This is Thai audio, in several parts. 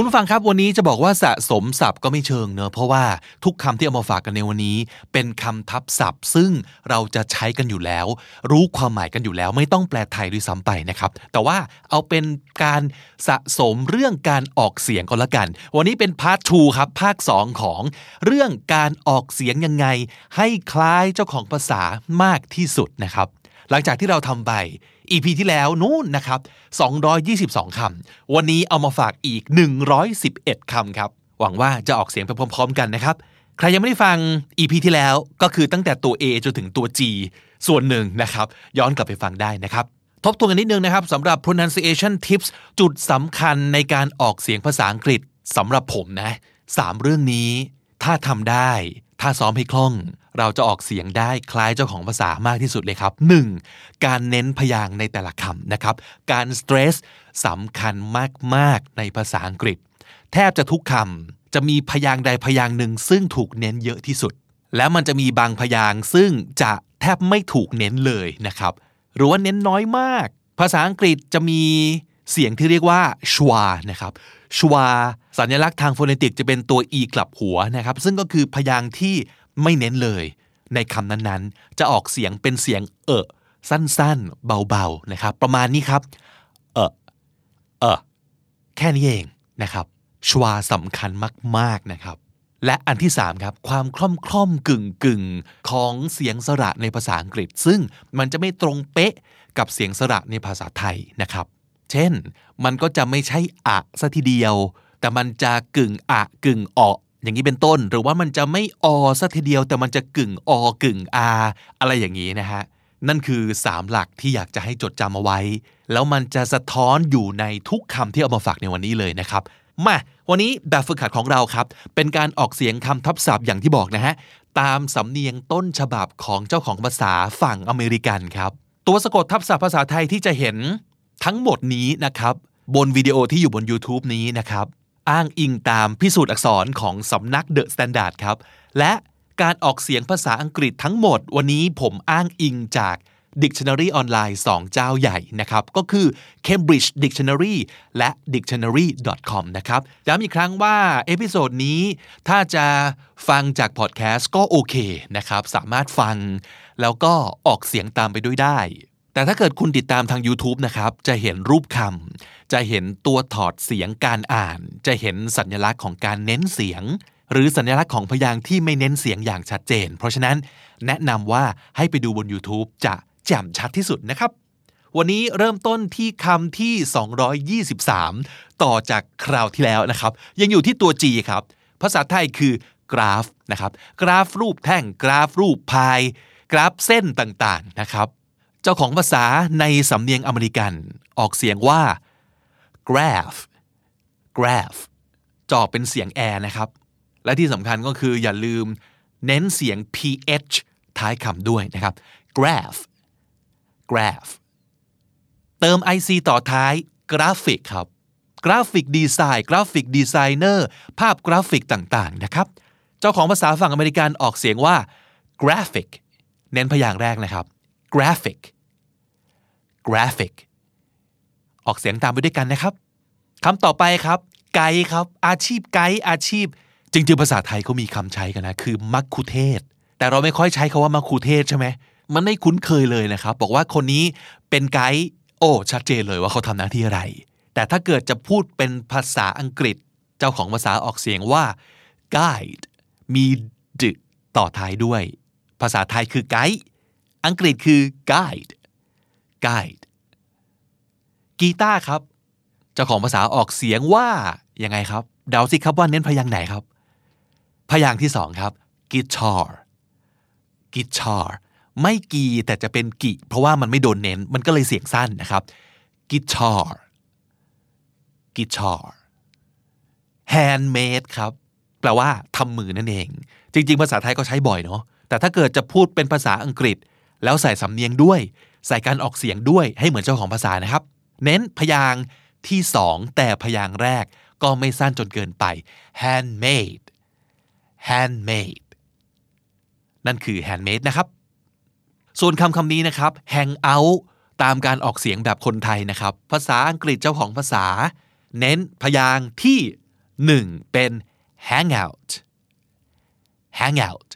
คุณผู้ฟังครับวันนี้จะบอกว่าสะสมศัพท์ก็ไม่เชิงเนอะเพราะว่าทุกคำที่เอามาฝากกันในวันนี้ เป็นคำทับศัพท์ ซึ่งเราจะใช้กันอยู่แล้ว รู้ความหมายกันอยู่แล้ว ไม่ต้องแปลไทยด้วยซ้ำไปนะครับแต่ว่าเอาเป็นการสะสมเรื่องการออกเสียงก็แล้วกัน วันนี้เป็นพาร์ท2ครับภาค 2 ของเรื่องการออกเสียงยังไง ให้คล้ายเจ้าของภาษามากที่สุดนะครับ หลังจากที่เราทำไป EP ที่แล้วนู่นนะครับ 222 คำ วันนี้เอามาฝากอีก 111 คำครับ หวังว่าจะออกเสียงไปพร้อม ๆ กันนะครับ ใครยังไม่ได้ฟัง EP ที่แล้วก็คือตั้งแต่ตัว A จนถึงตัว G ส่วนหนึ่งนะครับ ย้อนกลับไปฟังได้นะครับ ทบทวนกันนิดนึงนะครับสำหรับ pronunciation tips จุดสำคัญในการออกเสียงภาษาอังกฤษสำหรับผมนะสามเรื่องนี้ ถ้าทำได้ ถ้าซ้อมให้คล่อง เราจะออกเสียงได้คล้ายเจ้าของภาษามากที่สุดเลยครับ 1. การเน้นพยางในแต่ละคำนะครับ การสเตรสสำคัญมากๆในภาษาอังกฤษ แทบจะทุกคำจะมีพยางใดพยางหนึ่ง ซึ่งถูกเน้นเยอะที่สุด แล้วมันจะมีบางพยางซึ่งจะแทบไม่ถูกเน้นเลยนะครับ หรือว่าเน้นน้อยมาก ภาษาอังกฤษจะมีเสียงที่เรียกว่าชวานะครับชวาสัญลักษณ์ทางโฟเนติกจะเป็นตัว e กลับหัวนะครับ ซึ่งก็คือพยางค์ที่ ไม่เน้นเลย ในคำนั้นๆ จะออกเสียงเป็นเสียงเอะสั้นๆ เบาๆนะครับ ประมาณนี้ครับเอะเอะแค่นี้เองนะครับชวาสำคัญมากๆนะครับ และอันที่3ครับความคล่อมคล่อมกึ่งกึ่งของเสียงสระในภาษาอังกฤษ ซึ่งมันจะไม่ตรงเป๊ะกับเสียงสระในภาษาไทยนะครับ เช่น มันก็จะไม่ใช่อะซะทีเดียว แต่มันจะกึ่งอะกึ่งออ อย่างนี้เป็นต้น หรือว่ามันจะไม่อซะทีเดียว แต่มันจะกึ่งอ กึ่งอาอะไรอย่างนี้นะฮะนั่นคือ3หลักที่อยากจะให้จดจำเอาไว้ แล้วมันจะสะท้อนอยู่ในทุกคำที่เอามาฝากในวันนี้เลยนะครับมาวันนี้แบบฝึกหัดของเราครับ เป็นการออกเสียงคำทับศัพท์อย่างที่บอกนะฮะตามสำเนียงต้นฉบับของเจ้าของภาษาฝั่งอเมริกันครับ ตัวสะกดทับศัพท์ภาษาไทยที่จะเห็นทั้งหมดนี้นะครับ บนวิดีโอที่อยู่บน YouTube นี้นะครับ อ้างอิงตามพิสูจน์อักษรของสำนัก THE STANDARD ครับ และการออกเสียงภาษาอังกฤษทั้งหมด วันนี้ผมอ้างอิงจาก Dictionary ออนไลน์ 2 เจ้าใหญ่นะครับ ก็คือ Cambridge Dictionary และ dictionary.com นะครับย้ำอีกครั้งว่า episode นี้ถ้าจะฟังจากพอดแคสต์ก็โอเคนะครับ สามารถฟังแล้วก็ออกเสียงตามไปด้วยได้ แต่ถ้าเกิดคุณติดตามทาง YouTube นะครับ จะเห็นรูปคำ จะเห็นตัวถอดเสียงการอ่าน จะเห็นสัญลักษณ์ของการเน้นเสียง หรือสัญลักษณ์ของพยางค์ที่ไม่เน้นเสียงอย่างชัดเจน เพราะฉะนั้นแนะนำว่าให้ไปดูบน YouTube จะแจ่มชัดที่สุดนะครับ วันนี้เริ่มต้นที่คำที่ 223 ต่อจากคราวที่แล้วนะครับ ยังอยู่ที่ตัว G ครับ ภาษาไทยคือกราฟนะครับกราฟรูปแท่งกราฟรูปพาย กราฟเส้นต่างๆนะครับ เจ้าของภาษาในสำเนียงอเมริกันออกเสียงว่า graph graph จะออกเป็นเสียงแอนะครับ และที่สำคัญก็คืออย่าลืมเน้นเสียง ph ท้ายคำด้วยนะครับ graph graph เติม ic ต่อท้ายกราฟิกครับกราฟิกดีไซน์กราฟิกดีไซเนอร์ภาพกราฟิกต่างๆนะครับ เจ้าของภาษาฝั่งอเมริกันออกเสียงว่า graphic เน้นพยางค์แรกนะครับ graphic graphic อกเสียงตามไปด้วยกันนะครับคำต่อไปครับ ไกด์ครับ อาชีพไกด์อาชีพ จริงๆภาษาไทยเขามีคำใช้กันนะ คือมักคุเทศ แต่เราไม่ค่อยใช้คาว่ามักคุเทศใช่ไหมมันไม่คุ้นเคยเลยนะครับ บอกว่าคนนี้เป็นไกด์โอ้ชัดเจนเลยว่าเขาทำหน้าที่อะไร แต่ถ้าเกิดจะพูดเป็นภาษาอังกฤษ เจ้าของภาษาออกเสียงว่า guide มีดต่อท้ายด้วย ภาษาไทยคือไกด์อังกฤษคือ guide guide กีตาร์ครับเจ้าของภาษาออกเสียงว่ายังไงครับ เดาสิครับว่าเน้นพยางค์ไหนครับ พยางค์ที่สองครับ guitar guitar ไม่กีแต่จะเป็นกิเพราะว่ามันไม่โดนเน้น มันก็เลยเสียงสั้นนะครับ guitar guitar handmade ครับแปลว่าทำมือนั่นเอง จริง ๆ ภาษาไทยก็ใช้บ่อยเนาะแต่ถ้าเกิดจะพูดเป็นภาษาอังกฤษ แล้วใส่สำเนียงด้วย ใส่การออกเสียงด้วยให้เหมือนเจ้าของภาษานะครับ เน้นพยางที่สองแต่พยางแรกก็ไม่สั้นจนเกินไป handmade handmade นั่นคือ handmade นะครับ ส่วนคำคำนี้นะครับ hang out ตามการออกเสียงแบบคนไทยนะครับ ภาษาอังกฤษเจ้าของภาษา เน้นพยางที่หนึ่งเป็น hang out hang out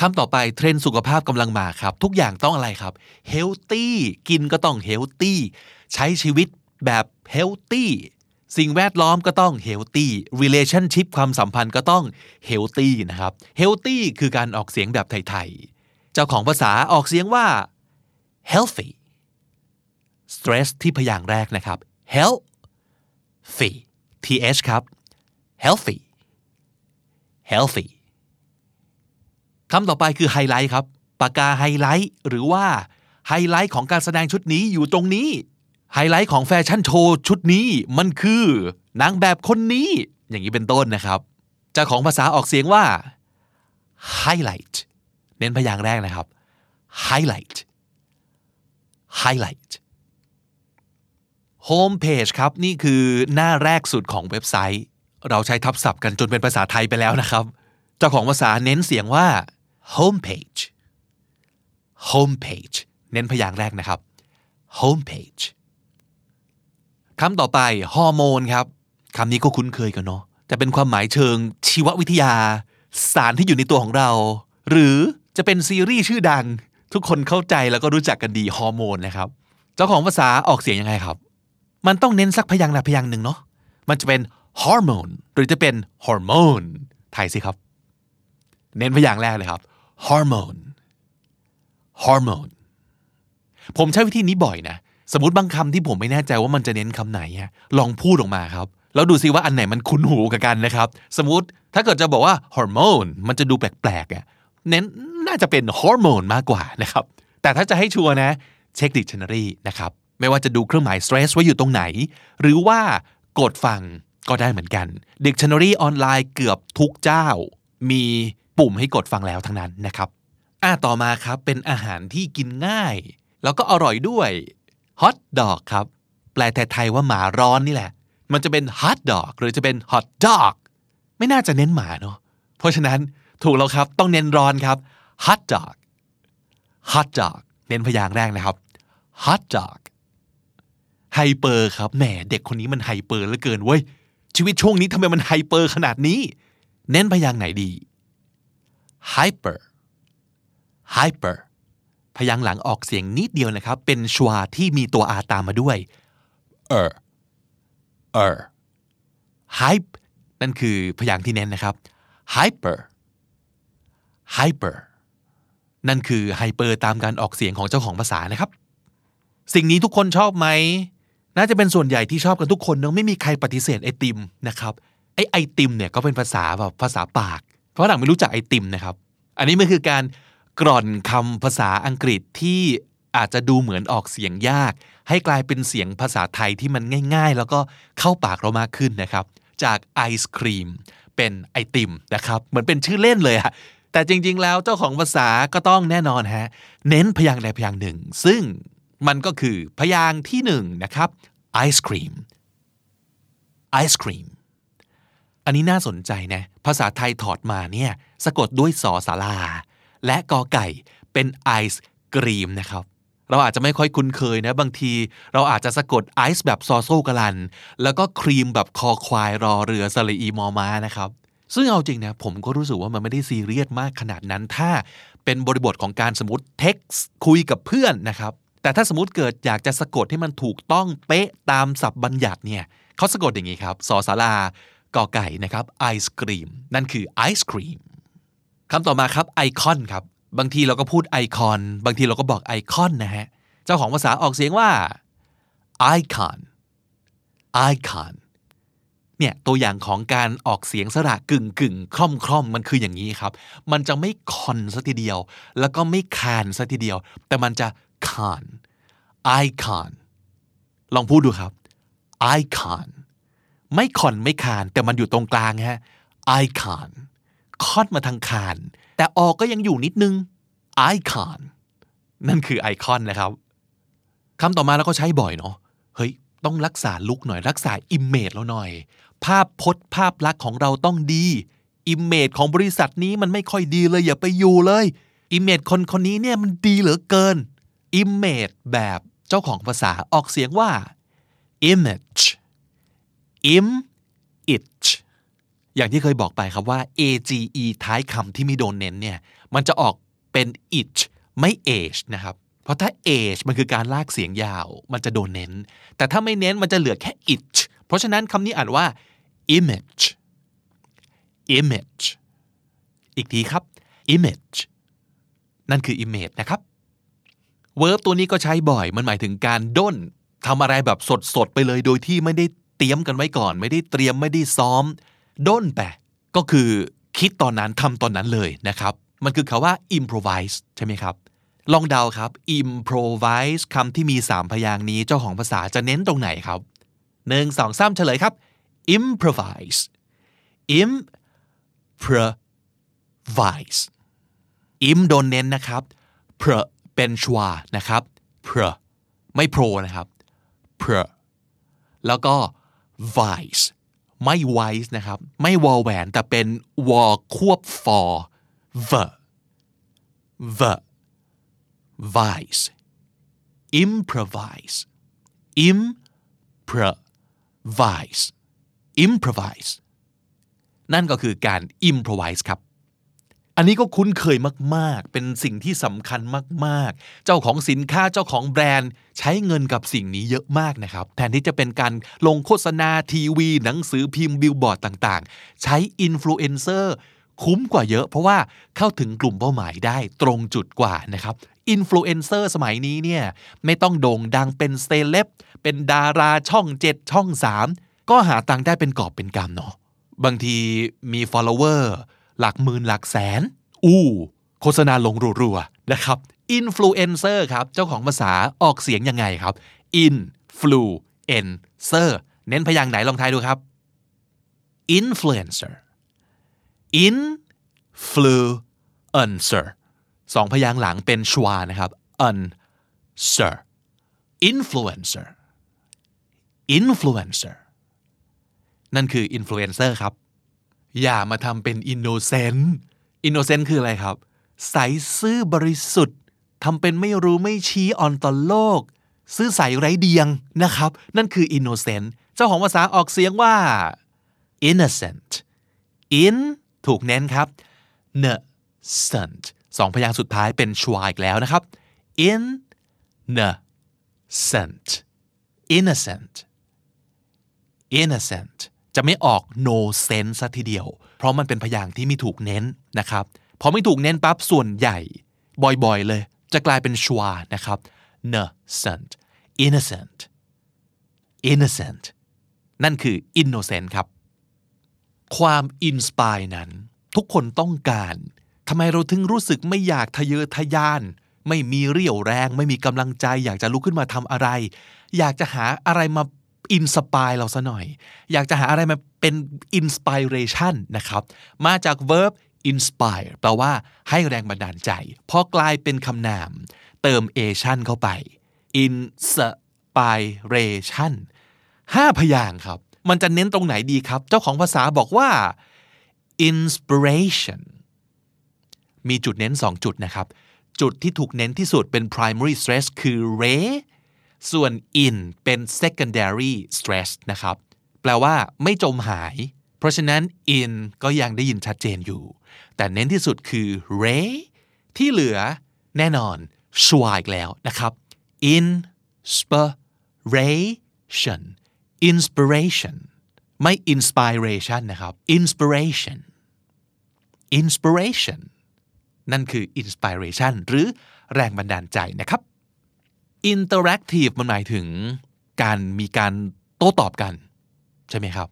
คำต่อไปเทรนด์สุขภาพกำลังมาครับ ทุกอย่างต้องอะไรครับ healthy กินก็ต้อง healthy ใช้ชีวิตแบบ healthy สิ่งแวดล้อมก็ต้อง healthy relationship ความสัมพันธ์ก็ต้อง healthy นะครับ healthy คือการออกเสียงแบบไทยๆ เจ้าของภาษาออกเสียงว่า healthy stress ที่พยางค์แรกนะครับ healthy th ครับ healthy healthy คำต่อไปคือไฮไลท์ครับ ปากกาไฮไลท์หรือว่าไฮไลท์ของการแสดงชุดนี้อยู่ตรงนี้ ไฮไลท์ของแฟชั่นโชว์ชุดนี้มันคือนางแบบคนนี้ อย่างนี้เป็นต้นนะครับเจ้าของภาษาออกเสียงว่า highlight เน้นพยางค์แรกนะครับ highlight highlight home page ครับนี่คือหน้าแรกสุดของเว็บไซต์ เราใช้ทับศัพท์กันจนเป็นภาษาไทยไปแล้วนะครับ เจ้าของภาษาเน้นเสียงว่า home page home page เน้นพยางค์แรกนะครับ home page คำต่อไปฮอร์โมนครับคำนี้ก็คุ้นเคยกันเนาะแต่เป็นความหมายเชิงชีววิทยา สารที่อยู่ในตัวของเรา หรือจะเป็นซีรีส์ชื่อดัง ทุกคนเข้าใจแล้วก็รู้จักกันดีฮอร์โมนนะครับ เจ้าของภาษาออกเสียงยังไงครับ มันต้องเน้นสักพยางค์ใดพยางค์หนึ่งเนาะมันจะเป็น hormone หรือจะเป็น hormone ทายสิครับ เน้นพยางค์แรกเลยครับ hormone hormoneผมใช้วิธีนี้บ่อยนะ สมมติบางคำที่ผมไม่แน่ใจว่ามันจะเน้นคำไหนลองพูดออกมาครับ แล้วดูซิว่าอันไหนมันคุ้นหูกว่ากันนะครับ สมมติถ้าเกิดจะบอกว่า hormone มันจะดูแปลกๆอะเน้นน่าจะเป็น hormone มากกว่านะครับ แต่ถ้าจะให้ชัวร์นะเช็คดิกชันนารีนะครับ ไม่ว่าจะดูเครื่องหมาย stress ไว้อยู่ตรงไหน หรือว่ากดฟังก็ได้เหมือนกัน Dictionary ออนไลน์เกือบทุกเจ้า มี ปุ่มให้กดฟังแล้วทั้งนั้นนะครับอ่าต่อมาครับเป็นอาหารที่กินง่าย แล้วก็อร่อยด้วย hot dog ครับ แปลไทยๆว่าหมาร้อนนี่แหละ มันจะเป็น hot dog หรือจะเป็น hot dog ไม่น่าจะเน้นหมาเนาะเพราะฉะนั้นถูกแล้วครับต้องเน้นร้อนครับ hot dog hot dog เน้นพยางค์แรกนะครับ hot dog hyper ครับแหมเด็กคนนี้มัน hyper เหลือเกินเว้ยชีวิตช่วงนี้ทำไมมัน hyper ขนาดนี้ เน้นพยางค์ไหนดี hyper hyper พยางค์หลังออกเสียงนิดเดียวนะครับ เป็นชวาที่มีตัว r ตามมาด้วย er er hype นั่นคือพยางค์ที่เน้นนะครับ hyper hyper นั่นคือไฮเปอร์ตามการออกเสียงของเจ้าของภาษานะครับ สิ่งนี้ทุกคนชอบไหม น่าจะเป็นส่วนใหญ่ที่ชอบกันทุกคนเนอะไม่มีใครปฏิเสธไอติมนะครับ ไอไอติมเนี่ยก็เป็นภาษาแบบภาษาปาก เพราะหลังไม่รู้จักไอติมนะครับ อันนี้มันคือการกร่อนคำภาษาอังกฤษที่อาจจะดูเหมือนออกเสียงยาก ให้กลายเป็นเสียงภาษาไทยที่มันง่าย ๆ แล้วก็เข้าปากเรามากขึ้นนะครับ จากไอศครีมเป็นไอติมนะครับเหมือนเป็นชื่อเล่นเลยอะแต่จริงๆ แล้วเจ้าของภาษาก็ต้องแน่นอนฮะเน้นพยางค์ใดพยางค์หนึ่ง ซึ่งมันก็คือพยางค์ที่หนึ่งนะครับice cream ice cream อันนี้น่าสนใจนะภาษาไทยถอดมาเนี่ยสะกดด้วยสอศาลาและกอไก่เป็นไอศกรีมนะครับ เราอาจจะไม่ค่อยคุ้นเคยนะบางที เราอาจจะสะกดไอซ์แบบซอโซกลัน แล้วก็ครีมแบบคอควายรอเรือสระอีมอม้านะครับซึ่งเอาจริงนะผมก็รู้สึกว่ามันไม่ได้ซีเรียสมากขนาดนั้น ถ้าเป็นบริบทของการสมมติเท็กซ์คุยกับเพื่อนนะครับแต่ถ้าสมมติเกิดอยากจะสะกดให้มันถูกต้องเป๊ะตามศัพท์บัญญัติเนี่ยเขาสะกดอย่างนี้ครับสอสารา กอไก่นะครับไอศครีมนั่นคือไอศครีมคำต่อมาครับไอคอนครับบางทีเราก็พูดไอคอน บางทีเราก็บอกไอคอนนะฮะ เจ้าของภาษาออกเสียงว่า icon icon เนี่ยตัวอย่างของการออกเสียงสระกึ่งกึ่งคล่อมคล่อมมันคืออย่างนี้ครับ มันจะไม่คอนซะทีเดียว แล้วก็ไม่คานซะทีเดียว แต่มันจะคาน icon ลองพูดดูครับ icon ไม่คอนไม่คาน แต่มันอยู่ตรงกลางฮะ icon คอนมาทางคาน แต่ออก็ยังอยู่นิดนึง icon นั่นคือไอคอนนะครับคำต่อมาเราก็ใช้บ่อยเนาะเฮ้ย ต้องรักษา look หน่อยรักษา image เราหน่อย ภาพพจน์ภาพลักษณ์ของเราต้องดี image ของบริษัทนี้มันไม่ค่อยดีเลยอย่าไปอยู่เลย image คนคนนี้เนี่ยมันดีเหลือเกิน image แบบเจ้าของภาษาออกเสียงว่า image im it อย่างที่เคยบอกไปครับว่า age ท้ายคำที่ไม่โดนเน้นเนี่ย มันจะออกเป็น it ไม่ age นะครับ เพราะถ้า age มันคือการลากเสียงยาว มันจะโดนเน้น แต่ถ้าไม่เน้นมันจะเหลือแค่ it เพราะฉะนั้นคำนี้อ่านว่า image image อีกทีครับ image นั่นคือ image นะครับ verb ตัวนี้ก็ใช้บ่อย มันหมายถึงการด้นทำอะไรแบบสดๆ ไปเลยโดยที่ไม่ได้ เตรียมกันไว้ก่อน ไม่ได้เตรียมไม่ได้ซ้อม ด้นไปก็คือคิดตอนนั้นทำตอนนั้นเลยนะครับ มันคือคาว่า improvise ใช่ไหมครับ ลองเดาครับ improvise คำที่มีสามพยางค์นี้เจ้าของภาษาจะเน้นตรงไหนครับหนึ่งสองสามเฉลยครับ improvise improvise im โดนเน้นนะครับ pr เป็นชวานะครับ pr ไม่โปรนะครับ pr แล้วก็ vice ไม่ wise นะครับ ไม่วอแหวน แต่เป็นวอควบ for the the vice improvise improvise improvise นั่นก็คือการ improvise ครับ อันนี้ก็คุ้นเคยมากๆ เป็นสิ่งที่สำคัญมากๆ เจ้าของสินค้าเจ้าของแบรนด์ ใช้เงินกับสิ่งนี้เยอะมากนะครับ แทนที่จะเป็นการลงโฆษณาทีวี หนังสือพิมพ์บิลบอร์ดต่างๆ ใช้อินฟลูเอนเซอร์คุ้มกว่าเยอะ เพราะว่าเข้าถึงกลุ่มเป้าหมายได้ตรงจุดกว่านะครับอินฟลูเอนเซอร์สมัยนี้เนี่ยไม่ต้องโด่งดังเป็นเซเลบเป็นดาราช่อง 7 ช่อง 3 ก็หาตังค์ได้เป็นกอบเป็นกำเนาะบางทีมี follower หลักหมื่นหลักแสน อู้โฆษณาลงรัวๆนะครับอินฟลูเอนเซอร์ครับ เจ้าของภาษาออกเสียงยังไงครับ influencer เน้นพยางค์ไหนลองทายดูครับ influencer influencer สองพยางค์หลังเป็นชวานะครับ unser influencer influencer นั่นคือ influencer ครับ อย่ามาทำเป็น innocent innocent คืออะไรครับ ใสซื่อบริสุทธิ์ทำเป็นไม่รู้ไม่ชี้อ่อนต่อโลก ซื่อใสไร้เดียงนะครับ นั่นคือ innocent เจ้าของภาษาออกเสียงว่า innocent in ถูกเน้นครับ innocent สองพยางค์สุดท้ายเป็นชวาอีกแล้วนะครับ innocent innocent innocent จะไม่ออก no sense ซะทีเดียว เพราะมันเป็นพยางค์ที่ไม่ถูกเน้นนะครับพอไม่ถูกเน้นปั๊บส่วนใหญ่ บ่อยๆ เลย จะกลายเป็นชวานะครับ innocent innocent innocent นั่นคือ innocent ครับ ความอินสปายนั้น ทุกคนต้องการทำไมเราถึงรู้สึกไม่อยากทะเยอทะยาน ไม่มีเรี่ยวแรง ไม่มีกำลังใจ อยากจะลุกขึ้นมาทำอะไร อยากจะหาอะไรมา inspire เราซะหน่อย อยากจะหาอะไรมาเป็น inspiration นะครับ มาจาก verb inspire แปลว่าให้แรงบันดาลใจ พอกลายเป็นคำนาม เติม ation เข้าไป inspiration ห้าพยางค์ครับ มันจะเน้นตรงไหนดีครับ เจ้าของภาษาบอกว่า inspiration มีจุดเน้น 2 จุดนะครับ จุดที่ถูกเน้นที่สุดเป็น primary stress คือ re ส่วน in เป็น secondary stress นะครับ แปลว่าไม่จมหาย เพราะฉะนั้น in ก็ยังได้ยินชัดเจนอยู่ แต่เน้นที่สุดคือ re ที่เหลือแน่นอนชวอีกแล้วนะครับ inspiration inspiration ไม่ inspiration นะครับ inspiration inspiration นั่นคือ inspiration หรือแรงบันดาลใจนะครับ interactive มันหมายถึงการมีการโต้ตอบกัน ใช่ไหมครับ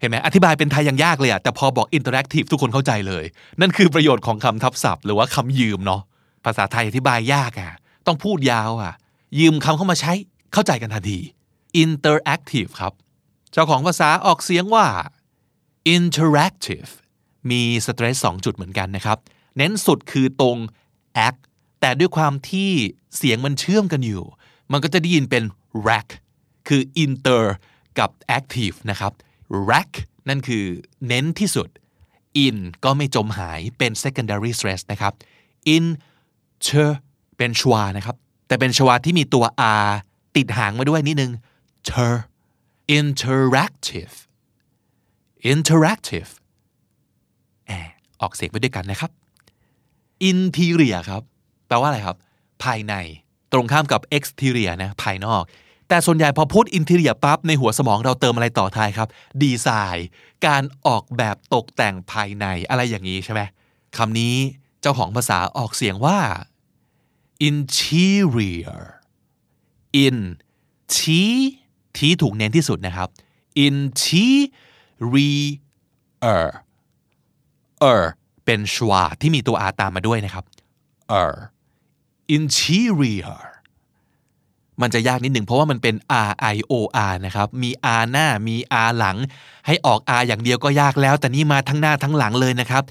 เห็นไหมอธิบายเป็นไทยยังยากเลยอะแต่พอบอก interactive ทุกคนเข้าใจเลย นั่นคือประโยชน์ของคำทับศัพท์ หรือว่าคำยืมเนาะภาษาไทยอธิบายยากอะต้องพูดยาวอะยืมคำเข้ามาใช้เข้าใจกันทันที interactive ครับ เจ้าของภาษาออกเสียงว่า interactive มีสเตรสสองจุดเหมือนกันนะครับ เน้นสุดคือตรง act แต่ด้วยความที่เสียงมันเชื่อมกันอยู่ มันก็จะได้ยินเป็น rack คือ inter กับ active นะครับ rack นั่นคือเน้นที่สุด in ก็ไม่จมหายเป็น secondary stress นะครับ in ch เป็นชวานะครับ แต่เป็นชวาที่มีตัว r ติดหางมาด้วยนิดนึง ch interactive interactive แอบออกเสียงไปด้วยกันนะครับ interior ครับ แปลว่าอะไรครับ ภายใน ตรงข้ามกับ exterior นะ ภายนอก แต่ส่วนใหญ่พอพูด interior ปั๊บ ในหัวสมองเราเติมอะไรต่อท้ายครับ ดีไซน์ การออกแบบตกแต่งภายในอะไรอย่างนี้ใช่ไหมคำนี้เจ้าของภาษาออกเสียงว่า interior in ทีทีถูกเน้นที่สุดนะครับ interior er เป็นชวาที่มีตัว r ตามมาด้วยนะครับ er interior มันจะยากนิดหนึ่งเพราะว่ามันเป็น r i o r นะครับ มี r หน้า มี r หลัง ให้ออก r อย่างเดียวก็ยากแล้ว แต่นี่มาทั้งหน้าทั้งหลังเลยนะครับ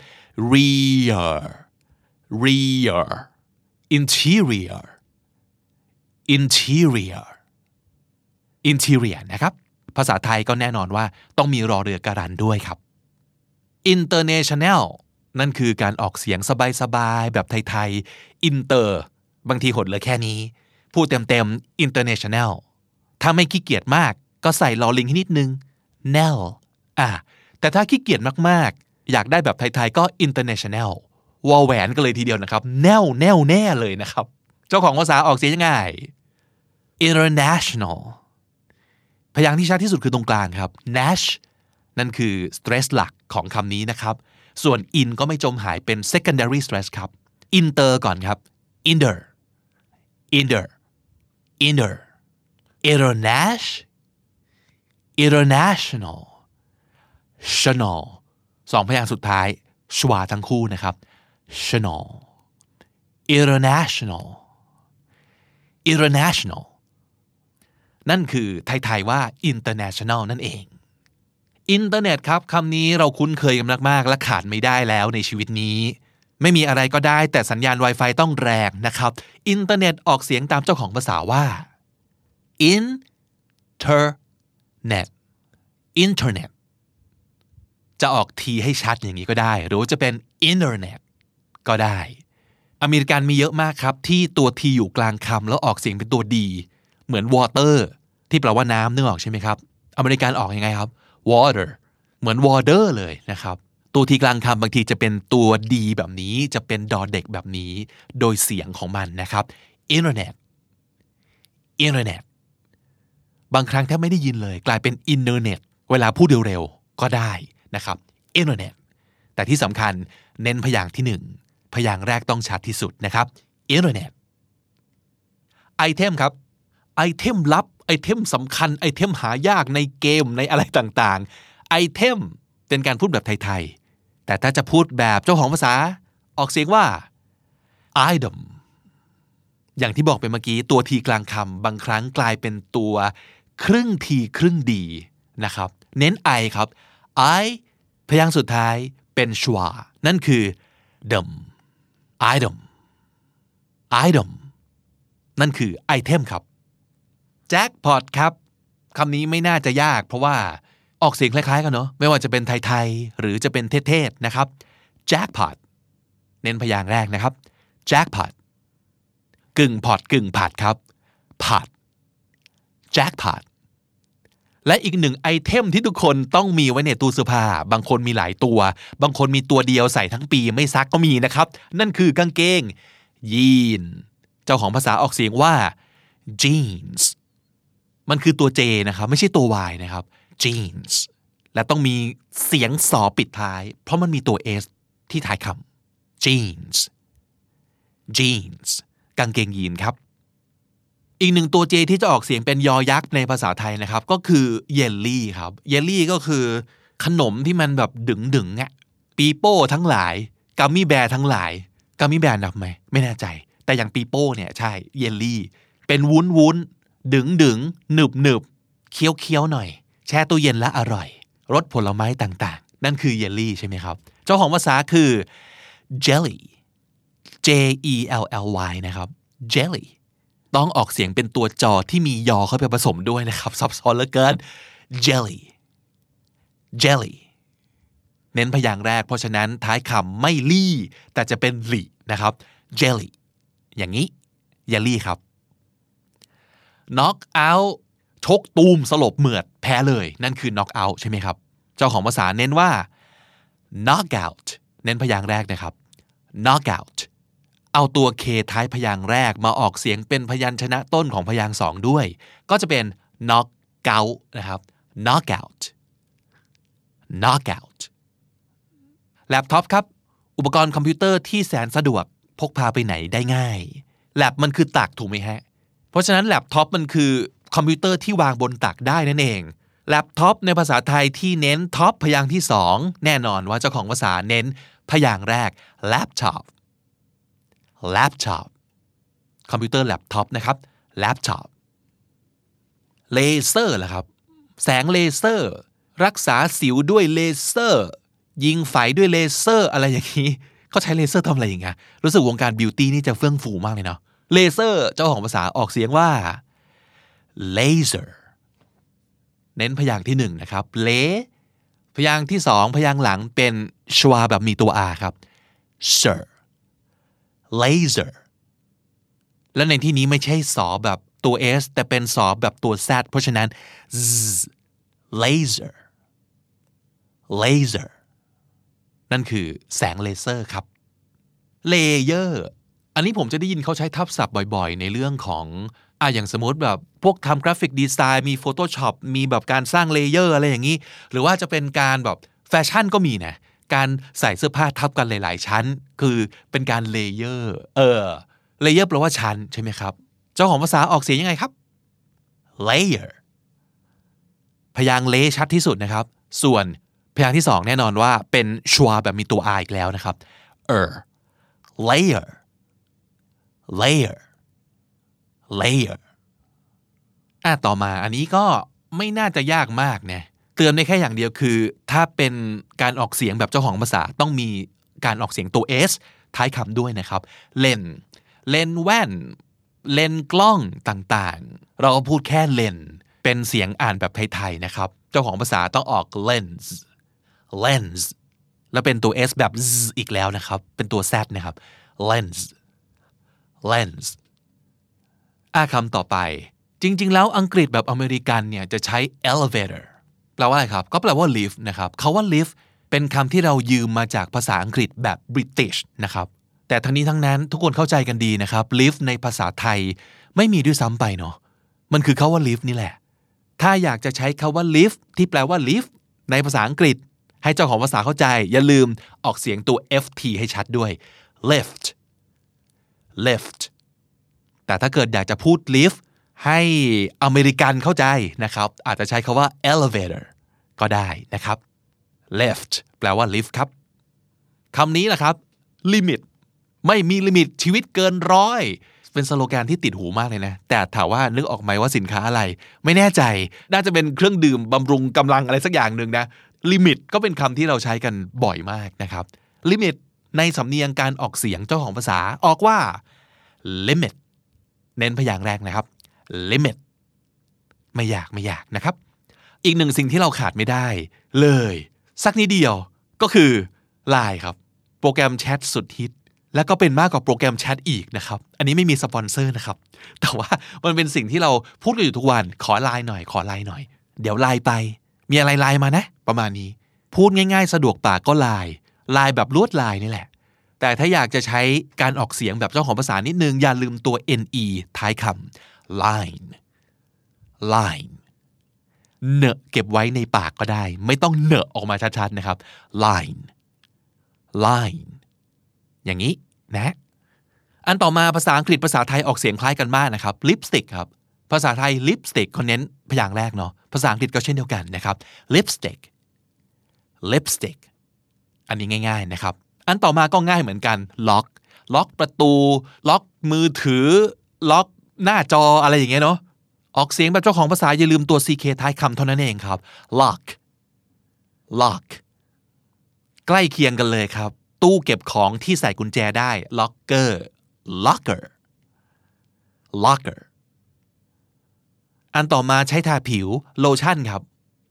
rear rear interior interior interior นะครับ ภาษาไทยก็แน่นอนว่าต้องมีรอเรือการันด้วยครับ international นั่นคือการออกเสียงสบายๆ แบบไทยๆ inter บางทีหดเหลือแค่นี้ พูดเต็มๆ international ถ้าไม่ขี้เกียจมากก็ใส่ลอลิงให้นิดนึง nel อะแต่ถ้าขี้เกียจมากๆ อยากได้แบบไทยๆ ก็ international วอลแหวนกันเลยทีเดียวนะครับ แน่วแน่วแน่เลยนะครับ เจ้าของภาษาออกเสียงยังไง international พยางค์ที่ชัดที่สุดคือตรงกลางครับ nash นั่นคือ stress หลักของคำนี้นะครับ ส่วน in ก็ไม่จมหายเป็น secondary stress ครับ inter ก่อนครับ inter inter inter internash international chanel สองพยางค์สุดท้ายชวาทั้งคู่นะครับ chanel international international นั่นคือไทย ๆ ว่า international นั่นเอง อินเทอร์เน็ตครับคำนี้เราคุ้นเคยกันมาก ๆ และขาดไม่ได้แล้วในชีวิตนี้ ไม่มีอะไรก็ได้แต่สัญญาณ Wi-Fi ต้องแรงนะครับ อินเทอร์เน็ตออกเสียงตามเจ้าของภาษาว่า internet internet จะออกทีให้ชัดอย่างนี้ก็ได้ หรือจะเป็น internet ก็ได้ อเมริกันมีเยอะมากครับ ที่ตัวทีอยู่กลางคำแล้วออกเสียงเป็นตัวดี เหมือน water ที่แปลว่าน้ำนึกออกใช่ไหมครับ อเมริกันออกยังไงครับ water เหมือน water เลยนะครับ ตัวทีกลางคำบางทีจะเป็นตัวดีแบบนี้ จะเป็นดอเด็กแบบนี้ โดยเสียงของมันนะครับ internet internet บางครั้งแทบไม่ได้ยินเลย กลายเป็น internet เวลาพูดเร็วๆก็ได้นะครับ internet แต่ที่สำคัญเน้นพยางค์ที่หนึ่งพยางค์แรกต้องชัดที่สุดนะครับ internet ไอเทมครับไอเทมลับไอเทมสำคัญไอเทมหายากในเกมในอะไรต่างๆไอเทมเป็นการพูดแบบไทยๆ แต่ถ้าจะพูดแบบเจ้าของภาษา ออกเสียงว่า item อย่างที่บอกไปเมื่อกี้ตัวทีกลางคำบางครั้งกลายเป็นตัวครึ่งทีครึ่งดีนะครับ เน้น I ครับ I พยางค์สุดท้ายเป็นชวา นั่นคือ dum item item นั่นคือไอเทมครับ jackpot ครับคำนี้ไม่น่าจะยากเพราะว่า ออกเสียงคล้ายๆกันเนาะไม่ว่าจะเป็นไทยๆหรือจะเป็นเทศๆนะครับ jackpot เน้นพยางค์แรกนะครับ jackpot กึ่งพอดกึ่งผัดครับผัด jackpot และอีกหนึ่งไอเทมที่ทุกคนต้องมีไว้ในตู้เสื้อผ้า บางคนมีหลายตัว บางคนมีตัวเดียวใส่ทั้งปีไม่ซักก็มีนะครับ นั่นคือกางเกง ยีน เจ้าของภาษาออกเสียงว่า jeans มันคือตัว J นะครับ ไม่ใช่ตัว Y นะครับ jeans และต้องมีเสียงสอปิดท้าย เพราะมันมีตัว S ที่ท้ายคำ jeans jeans กางเกงยีนครับ อีกหนึ่งตัว J ที่จะออกเสียงเป็นยอยักษ์ในภาษาไทยนะครับ ก็คือเยลลี่ครับ เยลลี่ก็คือขนมที่มันแบบดึงดึงอะปีโป้ทั้งหลาย gummy bear ทั้งหลาย gummy bear นับไหมไม่แน่ใจ แต่อย่างปีโป้เนี่ยใช่เยลลี่ เป็นวุ้นวุ้นดึงดึงหนึบหนึบเคี้ยวเคี้ยวหน่อย แช่ตู้เย็นและอร่อยรสผลไม้ต่างๆ นั่นคือเยลลี่ใช่ไหมครับ เจ้าของภาษาคือ jelly J E L L Y นะครับ jelly ต้องออกเสียงเป็นตัวจอที่มียอเข้าไปผสมด้วยนะครับ ซับซ้อนเหลือเกิน jelly jelly เน้นพยางค์แรก เพราะฉะนั้นท้ายคำไม่ลี่ แต่จะเป็นหลี่นะครับ jelly อย่างนี้อย่าลี่ครับ knock out ชกตูมสลบเหมือดแพ้เลย นั่นคือ knock out ใช่ไหมครับ เจ้าของภาษาเน้นว่า knock out เน้นพยางค์แรกนะครับ knock out เอาตัวเคท้ายพยางค์แรกมาออกเสียงเป็นพยัญชนะต้นของพยางค์สองด้วย ก็จะเป็น knock out นะครับ knock out knock out แล็ปท็อปครับ อุปกรณ์คอมพิวเตอร์ที่แสนสะดวกพกพาไปไหนได้ง่าย lap มันคือตักถูกไหมฮะ เพราะฉะนั้นแล็ปท็อปมันคือ คอมพิวเตอร์ที่วางบนตักได้นั่นเองแล็ปท็อปในภาษาไทยที่เน้นท็อปพยางค์ที่สองแน่นอนว่าเจ้าของภาษาเน้นพยางค์แรก laptop laptop คอมพิวเตอร์แล็ปท็อปนะครับ laptop เลเซอร์ล่ะครับ แสงเลเซอร์ รักษาสิวด้วยเลเซอร์ ยิงไฟด้วยเลเซอร์อะไรอย่างนี้เขาใช้เลเซอร์ทำอะไรอย่างเงี้ยรู้สึกวงการ beauty นี่จะเฟื่องฟูมากเลยเนาะเลเซอร์เจ้าของภาษาออกเสียงว่า laser เน้นพยางค์ที่หนึ่งนะครับ เล พยางค์ที่สองพยางค์หลังเป็นschwa แบบมีตัว r ครับ ser laser และในที่นี้ไม่ใช่สอแบบตัว s แต่เป็นสอแบบตัว z เพราะฉะนั้น z laser laser นั่นคือแสงเลเซอร์ครับ layer อันนี้ผมจะได้ยินเขาใช้ทับศัพท์บ่อยๆ ในเรื่องของ อะอย่างสมมติแบบพวกทำ graphic design มี Photoshop มีแบบการสร้าง layer อะไรอย่างนี้ หรือว่าจะเป็นการแบบแฟชั่นก็มีนะ การใส่เสื้อผ้าทับกันหลาย ๆ ชั้น คือเป็นการ layer เออ layer แปลว่าชั้นใช่ไหมครับ เจ้าของภาษาออกเสียงยังไงครับ layer พยางค์เลชัดที่สุดนะครับ ส่วนพยางค์ที่สองแน่นอนว่าเป็น schwa แบบมีตัว r อีกแล้วนะครับ er layer layer layer อะต่อมาอันนี้ก็ไม่น่าจะยากมากนะเตือนได้แค่อย่างเดียวคือ ถ้าเป็นการออกเสียงแบบเจ้าของภาษาต้องมีการออกเสียงตัว s ท้ายคำด้วยนะครับ เลน เลนแว่น เลนกล้องต่างๆ เราก็พูดแค่เลน เป็นเสียงอ่านแบบไทยๆนะครับ เจ้าของภาษาต้องออก lens lens แล้วเป็นตัว s แบบ z อีกแล้วนะครับ เป็นตัว z นะครับ lens lens อะคำต่อไป จริง ๆ แล้วอังกฤษแบบอเมริกันเนี่ยจะใช้ elevator แปลว่าอะไรครับ ก็แปลว่า lift นะครับเขาว่า lift เป็นคำที่เรายืมมาจากภาษาอังกฤษแบบ British นะครับแต่ทั้งนี้ทั้งนั้นทุกคนเข้าใจกันดีนะครับ lift ในภาษาไทยไม่มีด้วยซ้ำไปเนาะมันคือคาว่า lift นี่แหละ ถ้าอยากจะใช้คาว่า lift ที่แปลว่า lift ในภาษาอังกฤษ ให้เจ้าของภาษาเข้าใจ อย่าลืมออกเสียงตัว ft ให้ชัดด้วย lift lift แต่ถ้าเกิดอยากจะพูด lift ให้อเมริกันเข้าใจนะครับ อาจจะใช้คาว่า elevator ก็ได้นะครับ lift แปลว่า lift ครับคำนี้แหละครับ limit ไม่มีลิมิตชีวิตเกินร้อยเป็นสโลแกนที่ติดหูมากเลยนะ แต่ถามว่านึกออกไหมว่าสินค้าอะไร ไม่แน่ใจ น่าจะเป็นเครื่องดื่มบำรุงกำลังอะไรสักอย่างหนึ่งนะlimit ก็เป็นคำที่เราใช้กันบ่อยมากนะครับ limit ในสำเนียงการออกเสียงเจ้าของภาษาออกว่า limit เน้นพยางค์แรกนะครับ limit ไม่อยากไม่อยากนะครับ อีกหนึ่งสิ่งที่เราขาดไม่ได้ เลย สักนิดเดียวก็คือ Line ครับ โปรแกรมแชทสุดฮิต แล้วก็เป็นมากกว่าโปรแกรมแชทอีกนะครับ อันนี้ไม่มีสปอนเซอร์นะครับ แต่ว่ามันเป็นสิ่งที่เราพูดกันอยู่ทุกวัน ขอไลน์หน่อย ขอไลน์หน่อย เดี๋ยวไลน์ไป มีอะไรไลน์มานะ ประมาณนี้ พูดง่าย ๆ สะดวกปากก็ไลน์ไลน์แบบลวดลายนี่แหละ แต่ถ้าอยากจะใช้การออกเสียงแบบเจ้าของภาษานิดนึง อย่าลืมตัว ne ท้ายคำ line line เนอะเก็บไว้ในปากก็ได้ ไม่ต้องเนอะออกมาชัดๆนะครับ line line อย่างนี้นะ อันต่อมาภาษาอังกฤษภาษาไทยออกเสียงคล้ายกันมากนะครับ lipstick ครับ ภาษาไทย lipstick เขาเน้นพยางค์แรกเนาะ ภาษาอังกฤษก็เช่นเดียวกันนะครับ lipstick lipstick อันนี้ง่าย ๆนะครับ อันต่อมาก็ง่ายเหมือนกันล็อกล็อกประตู ล็อกมือถือ ล็อกหน้าจออะไรอย่างเงี้ยเนาะออกเสียงแบบเจ้าของภาษาอย่าลืมตัว ck ท้ายคำเท่านั้นเองครับ lock lock ใกล้เคียงกันเลยครับ ตู้เก็บของที่ใส่กุญแจได้ locker locker locker อันต่อมาใช้ทาผิวโลชั่นครับ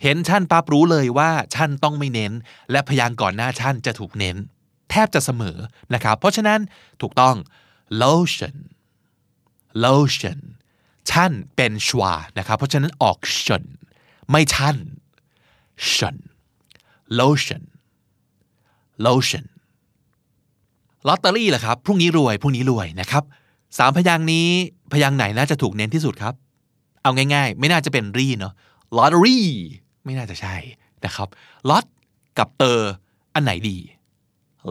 เห็นชั่นปั๊บรู้เลยว่าชั่นต้องไม่เน้น และพยางค์ก่อนหน้าชั่นจะถูกเน้น ทบจะเสมอนะครับ เพราะฉะนั้นถูกต้อง lotion lotion ชั่นเป็นชวานะครับ เพราะฉะนั้นออกชนไม่ชั่นชน lotion lotion ลอตเตอรี่ล่ะครับ พรุ่งนี้รวยพรุ่งนี้รวยนะครับสามพยางนี้พยางไหนน่าจะถูกเน้นที่สุดครับ เอาง่าย ๆ ไม่น่าจะเป็นรีเนาะ lottery ไม่น่าจะใช่นะครับ lot กับเตอร์อันไหนดี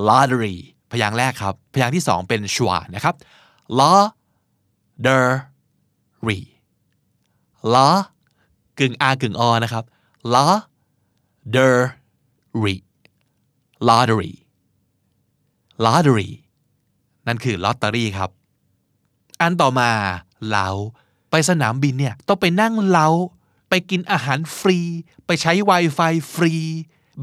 lottery พยางค์แรกครับ พยางค์ที่สองเป็นชวานะครับ law the re law กึ่ง r กึ่ง o นะครับ law the re lottery lottery นั่นคือลอตเตอรี่ครับ อันต่อมาเล้าไปสนามบินเนี่ยต้องไปนั่งเล้าไปกินอาหารฟรี ไปใช้ Wi-Fi ฟรี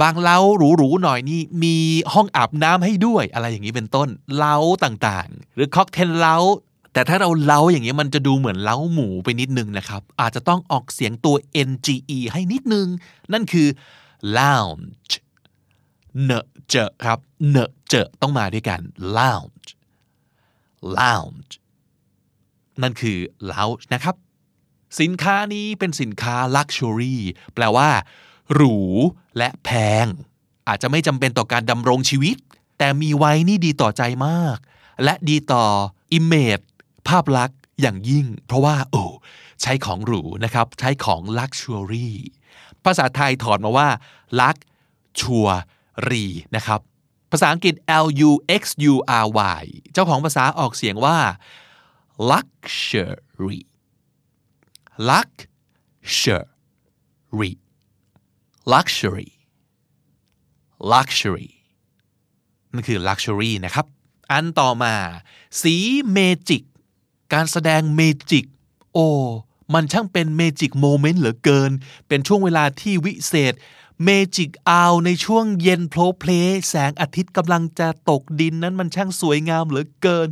บางเล้าหรูๆหน่อยนี่มีห้องอาบน้ำให้ด้วยอะไรอย่างนี้เป็นต้นเล้าต่างๆ หรือค็อกเทลเล้าแต่ถ้าเราเล้าอย่างนี้มันจะดูเหมือนเล้าหมูไปนิดนึงนะครับ อาจจะต้องออกเสียงตัว nge ให้นิดนึง นั่นคือ lounge เนเจอครับเนเจอต้องมาด้วยกัน lounge lounge นั่นคือ lounge นะครับ สินค้านี้เป็นสินค้า luxury แปลว่า หรูและแพง อาจจะไม่จำเป็นต่อการดำรงชีวิต แต่มีไว้นี่ดีต่อใจมาก และดีต่อ image ภาพลักษณ์อย่างยิ่ง เพราะว่าโอ้ใช้ของหรูนะครับ ใช้ของ luxury ภาษาไทยถอดมาว่าลักชัวรีนะครับ ภาษาอังกฤษ L U X U R Y เจ้าของภาษาออกเสียงว่า luxury luxury luxury luxury นั่นคือ luxury นะครับ อันต่อมา สีเมจิก การแสดง magic โอ้ มันช่างเป็น magic moment เหลือเกิน เป็นช่วงเวลาที่วิเศษ magic hour ในช่วงเย็นโพล้เพล้แสงอาทิตย์กำลังจะตกดินนั้นมันช่างสวยงามเหลือเกิน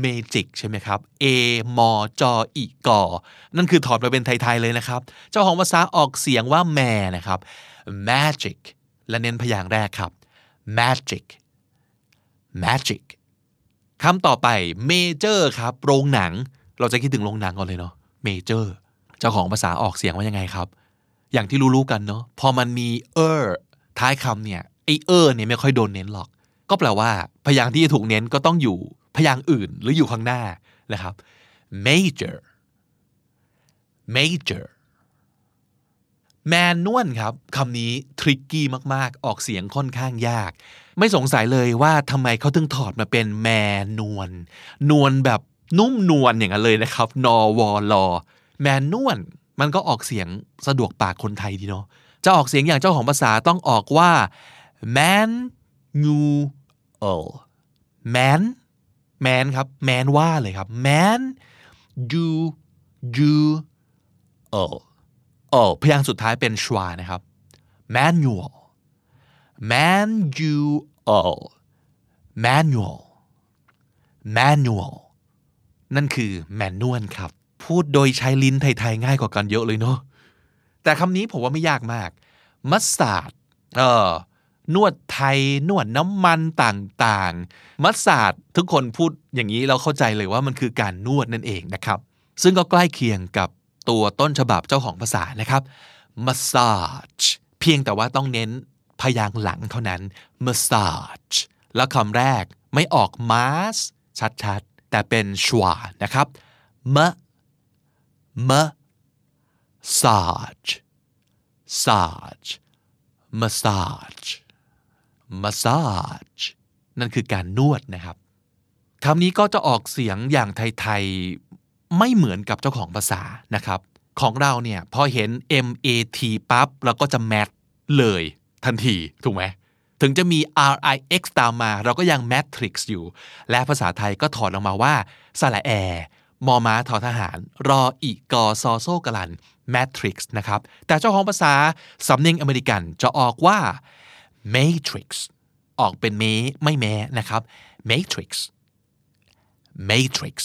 magic ใช่ไหมครับ A มอจออีกอ นั่นคือถอดมาเป็นไทย ๆ เลยนะครับ เจ้าของภาษาออกเสียงว่าแม่นะครับ magic และเน้นพยางค์แรกครับ magic magic คำต่อไป major ครับ โรงหนัง เราจะคิดถึงโรงหนังก่อนเลยเนาะ major เจ้าของภาษาออกเสียงว่ายังไงครับ อย่างที่รู้ๆกันเนาะ พอมันมี er ท้ายคำเนี่ย ไอ er เนี่ยไม่ค่อยโดนเน้นหรอก ก็แปลว่า พยางค์ที่จะถูกเน้นก็ต้องอยู่พยางค์อื่นหรืออยู่ข้างหน้านะครับ major major แมนนวลครับคำนี้ทริกกี้มากๆ ออกเสียงค่อนข้างยาก ไม่สงสัยเลยว่าทำไมเขาถึงถอดมาเป็นแมนนวลนวลแบบนุ่มนวลอย่างนั้นเลยนะครับนอวอลอแมนนวลมันก็ออกเสียงสะดวกปากคนไทยดีเนาะจะออกเสียงอย่างเจ้าของภาษาต้องออกว่า man nu l man man ครับ man ว่าเลยครับ man you you l เอ อพยางค์สุดท้ายเป็นชวานะครับ manual manual manual manual นั่นคือ manual ครับ พูดโดยใช้ลิ้นไทยๆง่ายกว่ากันเยอะเลยเนาะแต่คำนี้ผมว่าไม่ยากมาก massage เออนวดไทย นวดน้ำมันต่างๆ massage ทุกคนพูดอย่างนี้เราเข้าใจเลยว่ามันคือการนวดนั่นเองนะครับ ซึ่งก็ใกล้เคียงกับ ตัวต้นฉบับเจ้าของภาษานะครับ massage เพียงแต่ว่าต้องเน้นพยางค์หลังเท่านั้น massage แล้วคำแรกไม่ออก mas ชัดๆ แต่เป็น schwaนะครับ m massage massage massage massage นั่นคือการนวดนะครับคำนี้ก็จะออกเสียงอย่างไทยๆ ไม่เหมือนกับเจ้าของภาษานะครับ ของเราเนี่ยพอเห็น mat ปั๊บเราก็จะ mat เลยทันที ถูกไหมถึงจะมี rix ตามมาเราก็ยัง matrix อยู่ และภาษาไทยก็ถอดออกมาว่าสระแอ มอม้าทอทหาร รออีกอซอโซกลัน matrix นะครับ แต่เจ้าของภาษาสำเนียงอเมริกันจะออกว่า matrix ออกเป็นเมไม่แม้นะครับ matrix matrix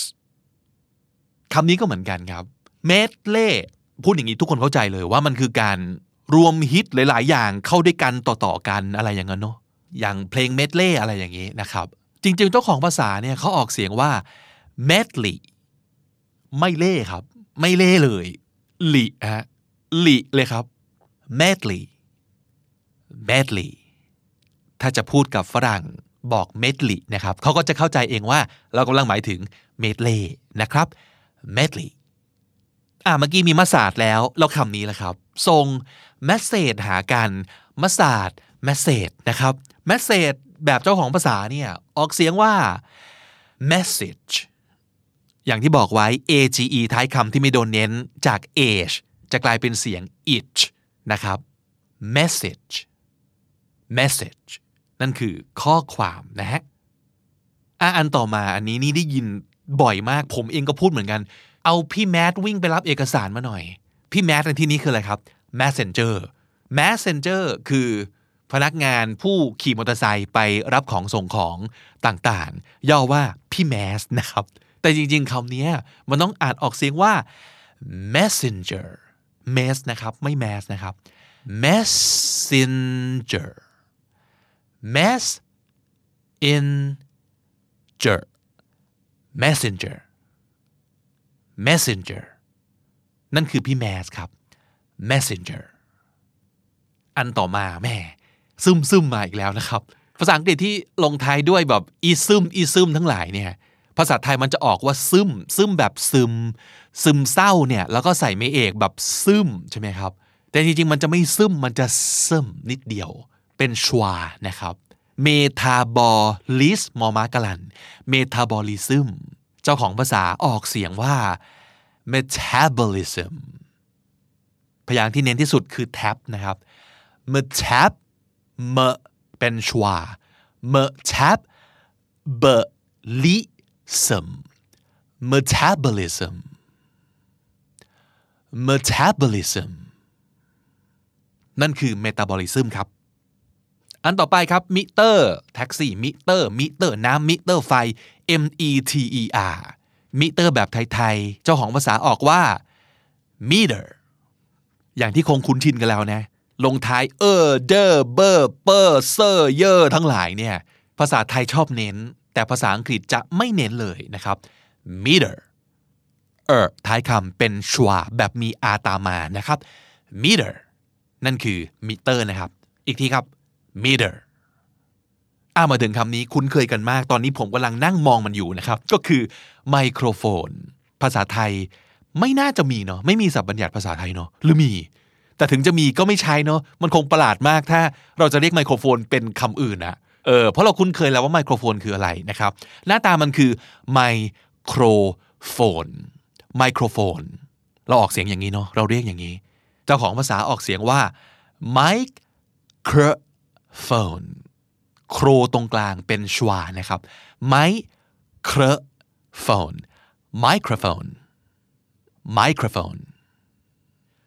คำนี้ก็เหมือนกันครับ medley พูดอย่างนี้ทุกคนเข้าใจเลยว่ามันคือการรวมฮิตหลาย ๆ อย่างเข้าด้วยกันต่อ ๆ กันอะไรอย่างนั้นเนาะอย่างเพลง medley อะไรอย่างนี้นะครับ จริง ๆ เจ้าของภาษาเนี่ยเขาออกเสียงว่า medley ไม่เล่ครับ ไม่เล่เลยหลีฮะหลีเลยครับ medley medley ถ้าจะพูดกับฝรั่งบอก medley นะครับเขาก็จะเข้าใจเองว่าเรากำลังหมายถึง medley นะครับ medley อ่าเมื่อกี้มีมาสาดแล้วเราคำนี้แหละครับส่ง message หากันมาสาด message นะครับ message แบบเจ้าของภาษาเนี่ยออกเสียงว่า message อย่างที่บอกไว้ age ท้ายคำที่ไม่โดนเน้นจาก age จะกลายเป็นเสียง it นะครับ message message นั่นคือข้อความนะฮะอะอันต่อมาอันนี้นี่ได้ยิน บ่อยมาก ผมเองก็พูดเหมือนกัน เอาพี่แมทวิ่งไปรับเอกสารมาหน่อย พี่แมทในที่นี้คืออะไรครับ messenger messenger คือพนักงานผู้ขี่มอเตอร์ไซค์ไปรับของส่งของต่างๆ ย่อว่าพี่แมสนะครับ แต่จริงๆคำนี้มันต้องอ่านออกเสียงว่า messenger mess นะครับไม่ mass นะครับ messenger mess in ger messenger messenger นั่นคือพี่แมสครับ messenger อันต่อมาแม่ซึมซึมมาอีกแล้วนะครับ ภาษาอังกฤษที่ลงท้ายด้วยแบบอีซึมอีซึมทั้งหลายเนี่ยภาษาไทยมันจะออกว่าซึมซึมแบบซึม ซึมเศร้าเนี่ยแล้วก็ใส่ไม่เอกแบบซึมใช่ไหมครับ แต่จริงๆมันจะไม่ซึมมันจะซึมนิดเดียว เป็นชวานะครับ เมทาบอลิสมอมากลันเมทาบอลิซึมเจ้าของภาษาออกเสียงว่า metabolism พยางค์ที่เน้นที่สุดคือ tab นะครับ metab m เป็นชวา metab b l i s m metabolism metabolism นั่นคือ metabolism ครับ อันต่อไปครับมิเตอร์แท็กซี่มิเตอร์มิเตอร์น้ำมิเตอร์ไฟ M E T E R มิเตอร์แบบไทยๆ เจ้าของภาษาออกว่า meter อย่างที่คงคุ้นชินกันแล้วนะ ลงท้ายเออเดอเบอร์เปอร์เซอร์เยอร์ทั้งหลายเนี่ย ภาษาไทยชอบเน้น แต่ภาษาอังกฤษจะไม่เน้นเลยนะครับ meter เออท้ายคำเป็นชวาแบบมีอาตามานะครับ meter นั่นคือมิเตอร์นะครับ อีกทีครับ meter อามาถึงคำนี้คุ้นเคยกันมาก ตอนนี้ผมกำลังนั่งมองมันอยู่นะครับ ก็คือไมโครโฟน ภาษาไทยไม่น่าจะมีเนาะไม่มีศัพท์บัญญัติภาษาไทยเนาะหรือมี แต่ถึงจะมีก็ไม่ใช้เนาะมันคงประหลาดมากถ้าเราจะเรียกไมโครโฟนเป็นคำอื่นอะเออเพราะเราคุ้นเคยแล้วว่าไมโครโฟนคืออะไรนะครับ หน้าตามันคือไมโครโฟนไมโครโฟน เราออกเสียงอย่างนี้เนาะเราเรียกอย่างนี้ เจ้าของภาษาออกเสียงว่าไมโคร โฟนโครตรงกลางเป็นชวานะครับ ไมโครโฟนไมโครโฟนไมโครโฟน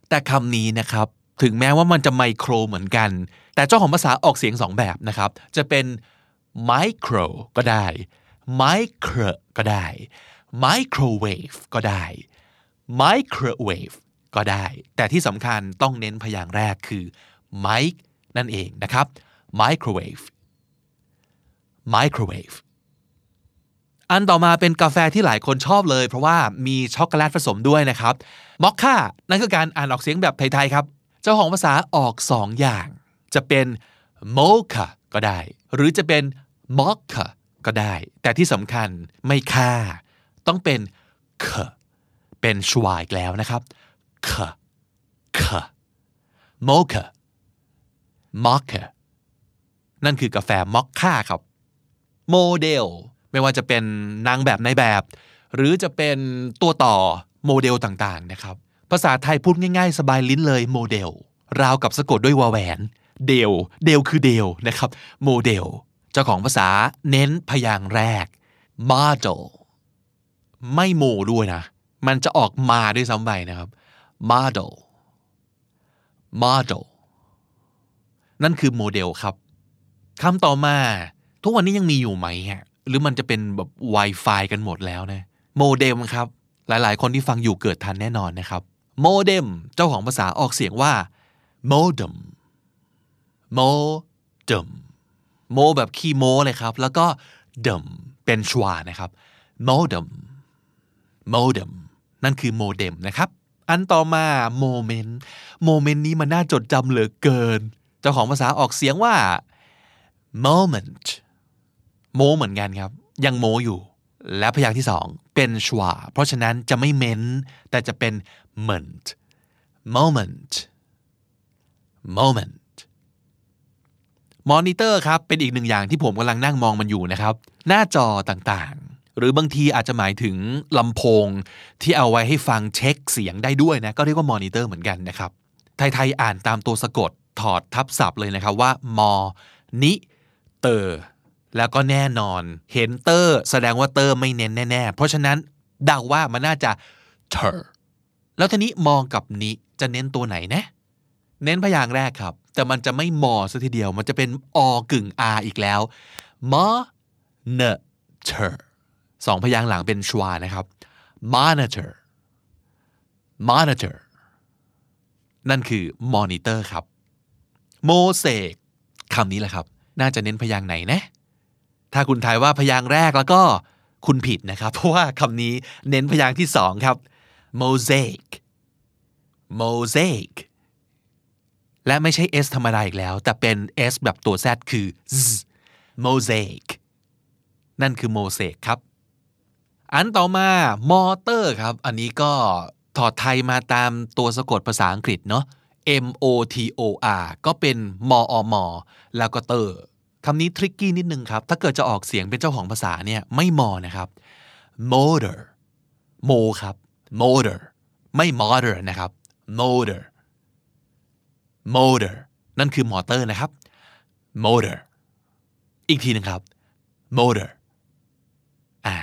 แต่คำนี้นะครับ ถึงแม้ว่ามันจะไมโครเหมือนกัน แต่เจ้าของภาษาออกเสียงสองแบบนะครับ จะเป็นไมโครก็ได้ไมโครก็ได้ไมโครเวฟก็ได้ไมโครเวฟก็ได้ แต่ที่สำคัญต้องเน้นพยางค์แรกคือไมค์นั่นเองนะครับ microwave microwave อันต่อมาเป็นกาแฟที่หลายคนชอบเลย เพราะว่ามีช็อกโกแลตผสมด้วยนะครับมอคค่านั่นคือการอ่านออกเสียงแบบไทยๆครับ เจ้าของภาษาออกสองอย่าง จะเป็นโมคาก็ได้ หรือจะเป็นมอคคาก็ได้ แต่ที่สำคัญไม่ค่า ต้องเป็นคเป็นชวายแล้วนะครับคคโมคามอคคา นั่นคือกาแฟมอคค่าครับโมเดลไม่ว่าจะเป็นนางแบบนายแบบ หรือจะเป็นตัวต่อโมเดลต่างๆนะครับ ภาษาไทยพูดง่ายๆ สบายลิ้นเลยโมเดล ราวกับสะกดด้วยวาแหวน เดลเดลคือเดลนะครับโมเดล เจ้าของภาษาเน้นพยางแรก model ไม่โมด้วยนะ มันจะออกมาด้วยซ้ำไปนะครับ model model นั่นคือโมเดลครับ คำต่อมา ทุกวันนี้ยังมีอยู่ไหมฮะหรือมันจะเป็นแบบ Wi-Fi กันหมดแล้วนะโมเด็มครับ หลายๆ คนที่ฟังอยู่เกิดทันแน่นอนนะครับโมเด็มเจ้าของภาษาออกเสียงว่า modem modem โมแบบคีโมเลยครับ แล้วก็ดมเป็นชวานะครับ modem modem นั่นคือโมเด็มนะครับ อันต่อมาโมเมนต์โมเมนต์นี้มันน่าจดจำเหลือเกิน เจ้าของภาษาออกเสียงว่า moment โมเหมือนกันครับ ยังโมอยู่ และพยางค์ที่สองเป็นชวาเพราะฉะนั้นจะไม่เม้น แต่จะเป็น ment moment moment มอนิเตอร์ครับ เป็นอีกหนึ่งอย่างที่ผมกำลังนั่งมองมันอยู่นะครับ หน้าจอต่างๆ หรือบางทีอาจจะหมายถึงลำโพง ที่เอาไว้ให้ฟังเช็คเสียงได้ด้วยนะ ก็เรียกว่ามอนิเตอร์เหมือนกันนะครับ ไทย ๆ อ่านตามตัวสะกดถอดทับศัพท์เลยนะครับว่า มอนิเเตอร์แล้วก็แน่นอน เห็นเตอร์แสดงว่าเตอร์ไม่เน้นแน่ๆ เพราะฉะนั้นเดาว่ามันน่าจะ ter แล้วทีนี้มอกับนิจะเน้นตัวไหนนะ เน้นพยางค์แรกครับ แต่มันจะไม่มอซะทีเดียว มันจะเป็นอกึ่ง r อีกแล้ว monitor สองพยางค์หลังเป็นชวานะครับ monitor monitor นั่นคือ monitor ครับ โมเสกคำนี้แหละครับ น่าจะเน้นพยางไหนนะ ถ้าคุณทายว่าพยางแรกแล้วก็คุณผิดนะครับ เพราะว่าคำนี้เน้นพยางที่สองครับ mosaic mosaic และไม่ใช่ S ธรรมดาอีกแล้ว แต่เป็น S แบบตัว Z คือ z mosaic นั่นคือโมเสกครับ อันต่อมามอเตอร์ครับ อันนี้ก็ถอดไทยมาตามตัวสะกดภาษาอังกฤษเนาะ M O T O R ก็เป็นมออมอแล้วก็เตอร์คำนี้ทริกกี้นิดนึงครับ ถ้าเกิดจะออกเสียงเป็นเจ้าของภาษาเนี่ยไม่มอนะครับ motor โมครับ motor ไม่ motor นะครับ motor motor นั่นคือมอเตอร์นะครับ motor อีกทีนึงครับ motor อ่า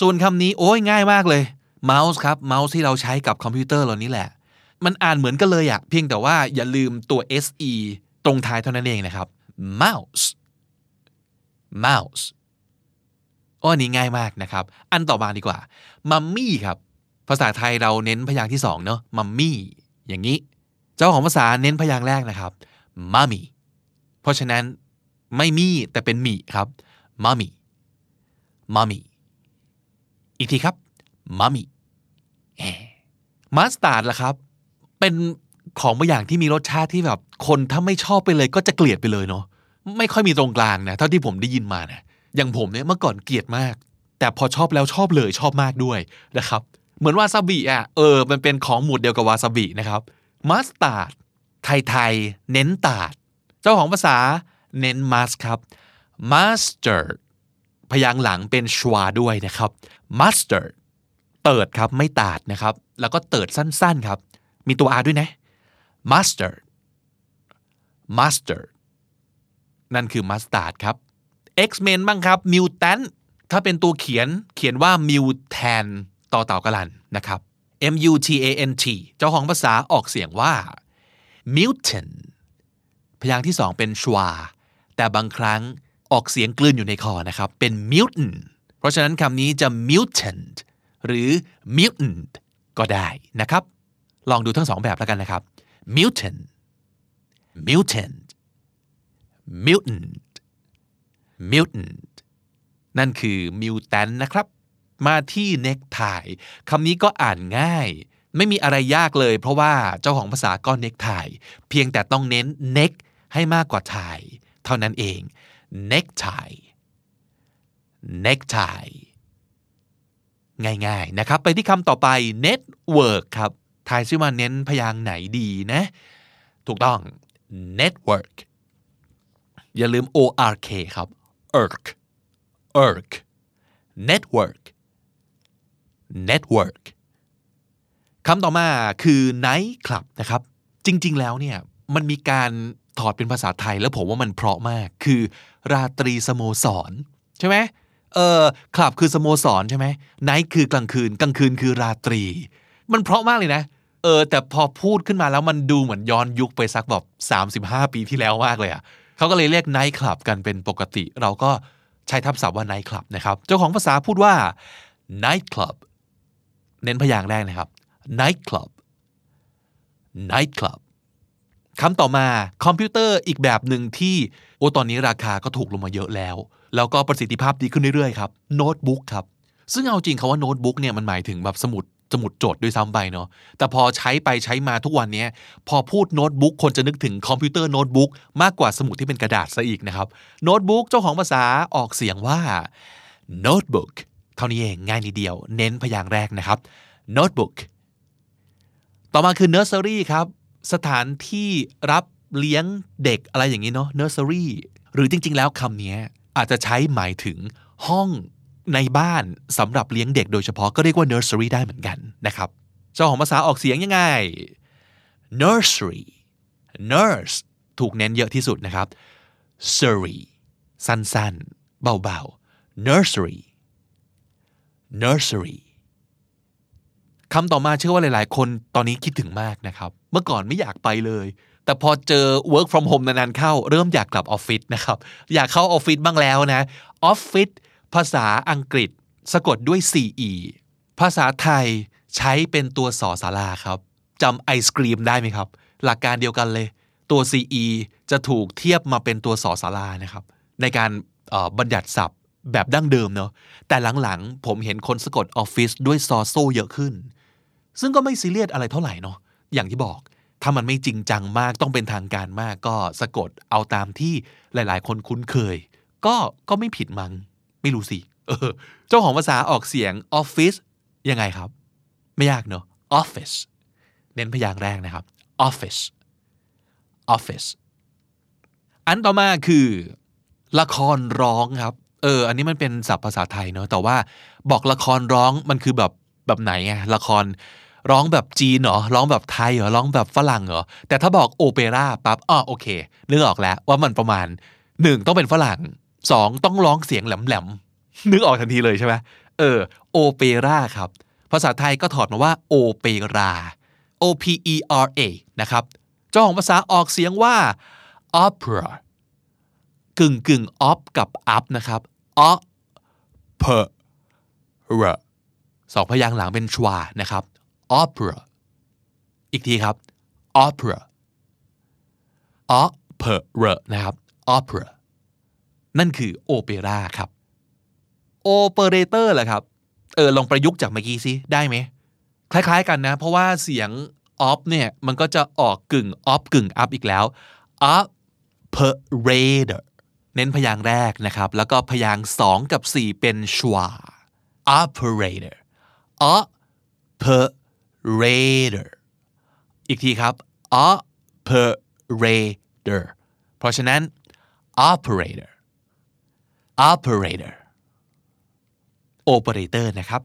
ส่วนคำนี้โอ้ยง่ายมากเลย mouse ครับ mouse ที่เราใช้กับคอมพิวเตอร์เรานี่แหละ มันอ่านเหมือนกันเลยอะเพียงแต่ว่าอย่าลืมตัว se ตรงท้ายเท่านั้นเองนะครับ mouse mouse อ้อนี้ง่ายมากนะครับ อันต่อมาดีกว่า มัมมี่ครับ ภาษาไทยเราเน้นพยางค์ที่สองเนาะ มัมมี่ อย่างนี้ เจ้าของภาษาเน้นพยางค์แรกนะครับ มัมมี่ เพราะฉะนั้นไม่มีแต่เป็นมีครับ มัมมี่ มัมมี่ อีกทีครับ มัมมี่ มัสตาร์ดล่ะครับ เป็นของบางอย่างที่มีรสชาติที่แบบ คนถ้าไม่ชอบไปเลยก็จะเกลียดไปเลยเนาะไม่ค่อยมีตรงกลางนะเท่าที่ผมได้ยินมานะอย่างผมเนี่ยเมื่อก่อนเกลียดมาก แต่พอชอบแล้วชอบเลยชอบมากด้วยนะครับ เหมือนวาซาบิอะเออมันเป็นของหมวดเดียวกับวาซาบินะครับมัสตาร์ดไทยๆเน้นตาด เจ้าของภาษาเน้นมัสครับ mustard พยางหลังเป็นชวาด้วยนะครับ mustard เติดครับไม่ตาดนะครับ แล้วก็เติดสั้นๆครับ มีตัว R ด้วยนะ mustard mustard นั่นคือ mustard ครับ X-Men บ้างครับ mutant ถ้าเป็นตัวเขียนเขียนว่า mutant ต่อเต่ากะลันนะครับ M U T A N T เจ้าของภาษาออกเสียงว่า mutant พยางค์ที่สองเป็นชวา แต่บางครั้งออกเสียงกลืนอยู่ในคอนะครับ เป็น mutant เพราะฉะนั้นคำนี้จะ mutant หรือ mutant ก็ได้นะครับ ลองดูทั้งสองแบบแล้วกันนะครับ mutant mutant mutant mutant นั่นคือ mutant นะครับ มาที่ necktie คำนี้ก็อ่านง่าย ไม่มีอะไรยากเลย เพราะว่าเจ้าของภาษาก็ necktie เพียงแต่ต้องเน้น neck ให้มากกว่า tie เท่านั้นเอง necktie necktie ง่ายๆนะครับ ไปที่คำต่อไป network ครับ ทายซิว่าเน้นพยางไหนดีนะ ถูกต้อง network อย่าลืม ork ครับ erk erk network network คำต่อมาคือ night club นะครับ จริง ๆ แล้วเนี่ย มันมีการถอดเป็นภาษาไทยแล้วผมว่ามันเพราะมาก คือ ราตรีสโมสร ใช่ไหมเออคลับคือสโมสรใช่ไหมไนท์คือกลางคืน กลางคืนคือราตรี มันเพราะมากเลยนะ เออ แต่พอพูดขึ้นมาแล้วมันดูเหมือนย้อนยุคไปสักแบบ 35 ปีที่แล้วมากเลยอะคเขาก็เลยเรียก night club กันเป็นปกติ เราก็ใช้ทับศัพท์ว่า night club นะครับ เจ้าของภาษาพูดว่า night club เน้นพยางค์แรกนะครับ night club night club คำต่อมาคอมพิวเตอร์อีกแบบหนึ่งที่ โอ้ตอนนี้ราคาก็ถูกลงมาเยอะแล้ว แล้วก็ประสิทธิภาพดีขึ้นเรื่อยๆครับโน้ตบุ๊กครับ ซึ่งเอาจริงคำว่าโน้ตบุ๊กเนี่ยมันหมายถึงแบบสมุด สมุดจดด้วยซ้ำไปเนาะแต่พอใช้ไปใช้มาทุกวันนี้พอพูดโน้ตบุ๊กคนจะนึกถึงคอมพิวเตอร์โน้ตบุ๊กมากกว่าสมุดที่เป็นกระดาษซะอีกนะครับโน้ตบุ๊กเจ้าของภาษาออกเสียงว่า notebook เท่านี้เองง่ายนิดเดียว เน้นพยางค์แรกนะครับ notebook ต่อมาคือ nursery ครับสถานที่รับเลี้ยงเด็กอะไรอย่างนี้เนาะ nursery หรือจริง ๆ แล้วคำนี้อาจจะใช้หมายถึงห้อง ในบ้านสำหรับเลี้ยงเด็กโดยเฉพาะก็เรียกว่า nursery ได้เหมือนกันนะครับเจ้าของภาษาออกเสียงยังไง nursery nurse ถูกเน้นเยอะที่สุดนะครับ surgery สั้นๆ เบาๆ nursery nursery คำต่อมาเชื่อว่าหลายๆ คนตอนนี้คิดถึงมากนะครับ เมื่อก่อนไม่อยากไปเลย แต่พอเจอ work from home นานๆเข้า เริ่มอยากกลับออฟฟิศนะครับ อยากเข้าออฟฟิศบ้างแล้วนะออฟฟิศ ภาษาอังกฤษสะกดด้วย CE ภาษาไทยใช้เป็นตัวสอสาราครับจำไอศกรีมได้ไหมครับ หลักการเดียวกันเลย ตัว CE จะถูกเทียบมาเป็นตัวสอสารานะครับ ในการบัญญัติศัพท์แบบดั้งเดิมเนาะแต่หลังๆ ผมเห็นคนสะกดออฟฟิศด้วยซอโซเยอะขึ้น ซึ่งก็ไม่ซีเรียสอะไรเท่าไหร่เนาะอย่างที่บอก ถ้ามันไม่จริงจังมากต้องเป็นทางการมากก็สะกดเอาตามที่หลายๆ คนคุ้นเคย ก็ก็ไม่ผิดมัง้ง ไม่รู้สิ เออ เจ้าของภาษาออกเสียงออฟฟิศยังไงครับ ไม่ยากเนาะออฟฟิศเน้นพยางค์แรกนะครับออฟฟิศออฟฟิศอันต่อมาคือ ละครร้องครับ เออ อันนี้มันเป็นศัพท์ภาษาไทยเนาะแต่ว่าบอกละครร้องมันคือแบบแบบไหนไงละครร้องแบบจีนเหรอร้องแบบไทยเหรอร้องแบบฝรั่งเหรอแต่ถ้าบอกโอเปร่าปั๊บอ๋อโอเคนึกออกแล้วว่ามันประมาณหนึ่งต้องเป็นฝรั่ง สองต้องร้องเสียงแหลมๆนึกออกทันทีเลยใช่ไหมเออโอเปร่าครับ ภาษาไทยก็ถอดมาว่าโอเปรา O P E R A นะครับเจ้าของภาษาออกเสียงว่า opera กึ่งกึ่ง op กับ up นะครับ opera สองพยางค์หลังเป็นชวานะครับ opera อีกทีครับ opera opera นะครับ opera นั่นคือโอเปร่าครับโอเปอเรเตอร์แหละครับเออลองประยุกต์จากเมื่อกี้สิได้ไหมคล้าย ๆ กันนะ เพราะว่าเสียง off เนี่ยมันก็จะออกกึ่ง off กึ่ง up อีกแล้ว operator เน้นพยางแรกนะครับ แล้วก็พยางสองกับสี่เป็นชวา operator operator อีกทีครับ operator เพราะฉะนั้น operator operator operator นะครับ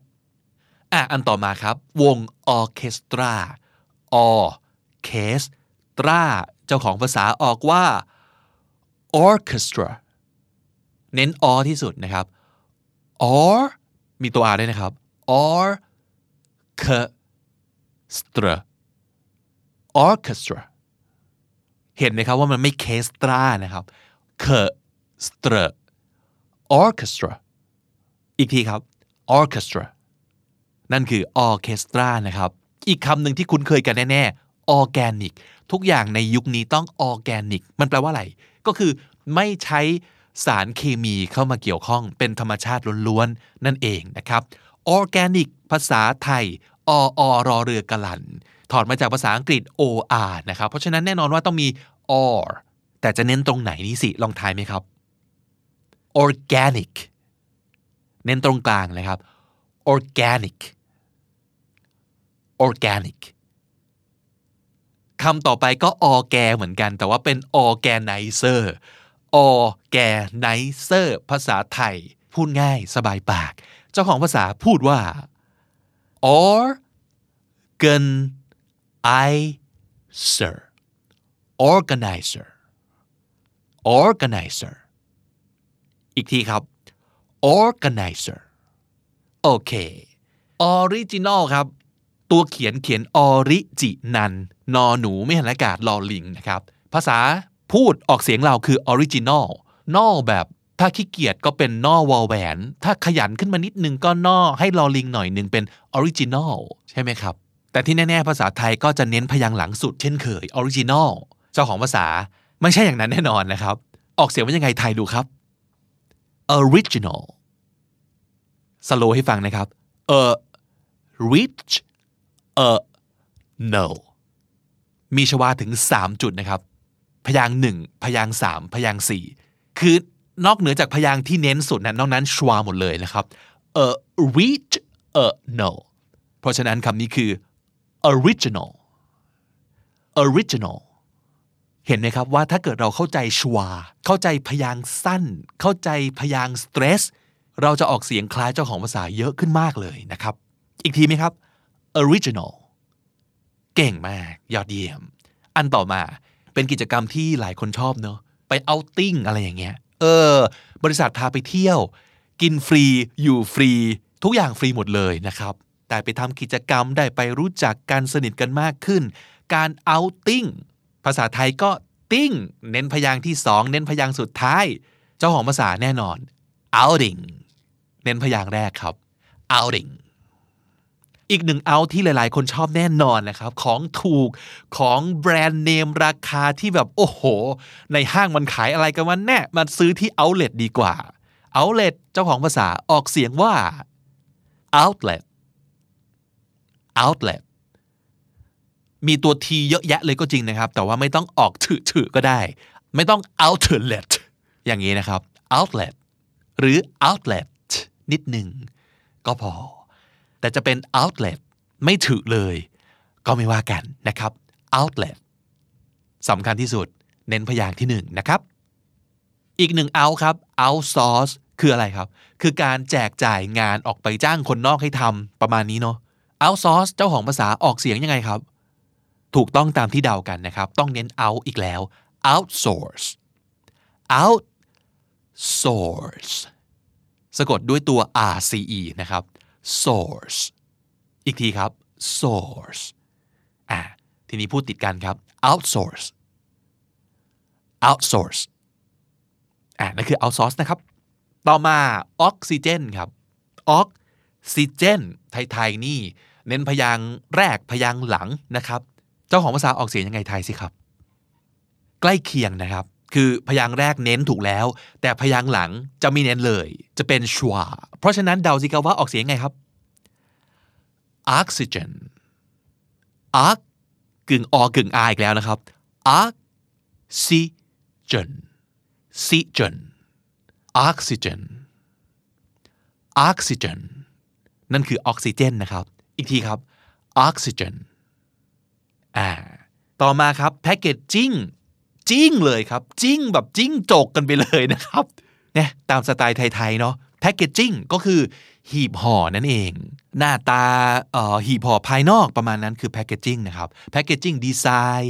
อะอันต่อมาครับ วงออเคสตราออเคสตราเจ้าของภาษาออกว่า orchestra เน้นออที่สุดนะครับ or มีตัว r ด้วยนะครับ orchestra orchestra เห็นไหมครับว่ามันไม่เคสตรานะครับ orchestra orchestra อีกทีครับ orchestra นั่นคือ orchestra นะครับ อีกคำหนึ่งที่คุ้นเคยกันแน่ๆ organic ทุกอย่างในยุคนี้ต้อง organic มันแปลว่าอะไร ก็คือไม่ใช้สารเคมีเข้ามาเกี่ยวข้องเป็นธรรมชาติล้วนๆ นั่นเองนะครับ organic ภาษาไทยออรอเรือกลัน ถอดมาจากภาษาอังกฤษ or นะครับ เพราะฉะนั้นแน่นอนว่าต้องมี or แต่จะเน้นตรงไหนนี่สิ ลองทายไหมครับ organic เน้นตรงกลางนะครับ organic organic คำต่อไปก็ออแกเหมือนกัน แต่ว่าเป็น organizer organizer ภาษาไทย พูดง่ายสบายปาก เจ้าของภาษาพูดว่า organizer organizer organizer อีกทีครับ organizer โอเค original ครับ ตัวเขียนเขียนออริจินันนอหนูไม่หันอากาศลอลิงนะครับ ภาษาพูดออกเสียงเราคือ original นอแบบถ้าขี้เกียจก็เป็นนอวอลแหวน ถ้าขยันขึ้นมานิดนึงก็นอให้ลอลิงหน่อยหนึ่งเป็น original ใช่ไหมครับ แต่ที่แน่ๆภาษาไทยก็จะเน้นพยางค์หลังสุดเช่นเคย original เจ้าของภาษาไม่ใช่อย่างนั้นแน่นอนนะครับ ออกเสียงว่ายังไงไทยดูครับ original สโลให้ฟังนะครับ a rich a no มีชวาถึง 3 จุดนะครับ พยางหนึ่งพยางสามพยางสี่คือนอกเหนือจากพยางที่เน้นสุดนะนอกนั้นชวาหมดเลยนะครับ a rich a no เพราะฉะนั้นคำนี้คือ original original เห็นไหมครับว่าถ้าเกิดเราเข้าใจชัวเข้าใจพยางสั้น เข้าใจพยางค์ stress เราจะออกเสียงคล้ายเจ้าของภาษาเยอะขึ้นมากเลยนะครับ อีกทีไหมครับ original เก่งมาก ยอดเยี่ยม อันต่อมาเป็นกิจกรรมที่หลายคนชอบเนอะไปเอาติ้งอะไรอย่างเงี้ย เออ บริษัทพาไปเที่ยว กินฟรี อยู่ฟรี ทุกอย่างฟรีหมดเลยนะครับ แต่ไปทำกิจกรรมได้ไปรู้จักกันสนิทกันมากขึ้น การเอาติ้ง ภาษาไทยก็ติ้ง เน้นพยางค์ที่สองเน้นพยางค์สุดท้าย เจ้าของภาษาแน่นอน outing เน้นพยางค์แรกครับ outing อีกหนึ่งเอาที่หลายๆ คนชอบแน่นอนนะครับ ของถูกของแบรนด์เนมราคาที่แบบโอ้โห ในห้างมันขายอะไรกันวันแน่มาซื้อที่ outlet ดีกว่า outlet เจ้าของภาษาออกเสียงว่า outlet outlet มีตัวทีเยอะแยะเลยก็จริงนะครับ แต่ว่าไม่ต้องออกถือๆก็ได้ ไม่ต้อง outlet อย่างนี้นะครับ outlet หรือ outlet นิดหนึ่งก็พอ แต่จะเป็น outlet ไม่ถือเลย ก็ไม่ว่ากันนะครับ outlet สำคัญที่สุด เน้นพยางค์ที่หนึ่งนะครับ อีกหนึ่ง out ครับ outsource คืออะไรครับ คือการแจกจ่ายงานออกไปจ้างคนนอกให้ทำประมาณนี้เนาะ outsource เจ้าของภาษาออกเสียงยังไงครับ ถูกต้องตามที่เดากันนะครับ ต้องเน้น out อีกแล้ว outsource outsource สะกดด้วยตัว rce นะครับ source อีกทีครับ source อ่าทีนี้พูดติดกันครับ outsource outsource อ่านั่นคือ outsource นะครับ ต่อมาออกซิเจนครับออกซิเจนไทย ๆ นี่ เน้นพยางแรกพยางหลังนะครับ เจ้าของภาษาออกเสียงยังไงไทยสิครับ ใกล้เคียงนะครับ คือพยางค์แรกเน้นถูกแล้ว แต่พยางค์หลังจะไม่เน้นเลย จะเป็นชวาเพราะฉะนั้นเดาสิครับว่าออกเสียงไงครับ oxygen ox กึ่งอกึ่ง r อีกแล้วนะครับ oxygen oxygen oxygen oxygen นั่นคือออกซิเจนนะครับ อีกทีครับ oxygen อ่าต่อมาครับ packaging จิ้งเลยครับจิ้งแบบจิ้งจกกันไปเลยนะครับเนี่ยตามสไตล์ไทยๆเนาะ packaging ก็คือหีบห่อนั่นเอง หน้าตาเอ่อหีบห่อภายนอกประมาณนั้นคือ packaging นะครับ packaging design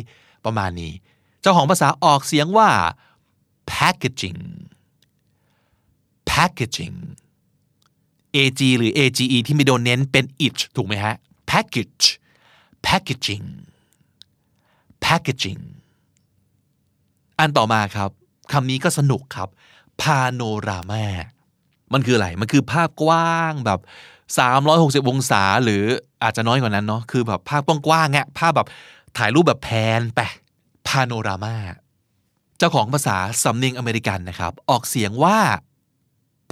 ประมาณนี้ เจ้าของภาษาออกเสียงว่า packaging packaging ag หรือ age ที่ไม่โดนเน้นเป็น it ถูกไหมฮะ package packaging packaging อันต่อมาครับคำนี้ก็สนุกครับ panorama มันคืออะไร มันคือภาพกว้างแบบ 360 องศาหรืออาจจะน้อยกว่านั้นเนาะคือแบบภาพกว้างๆอะภาพแบบถ่ายรูปแบบแพนไป panorama เจ้าของภาษาสำเนียงอเมริกันนะครับ ออกเสียงว่า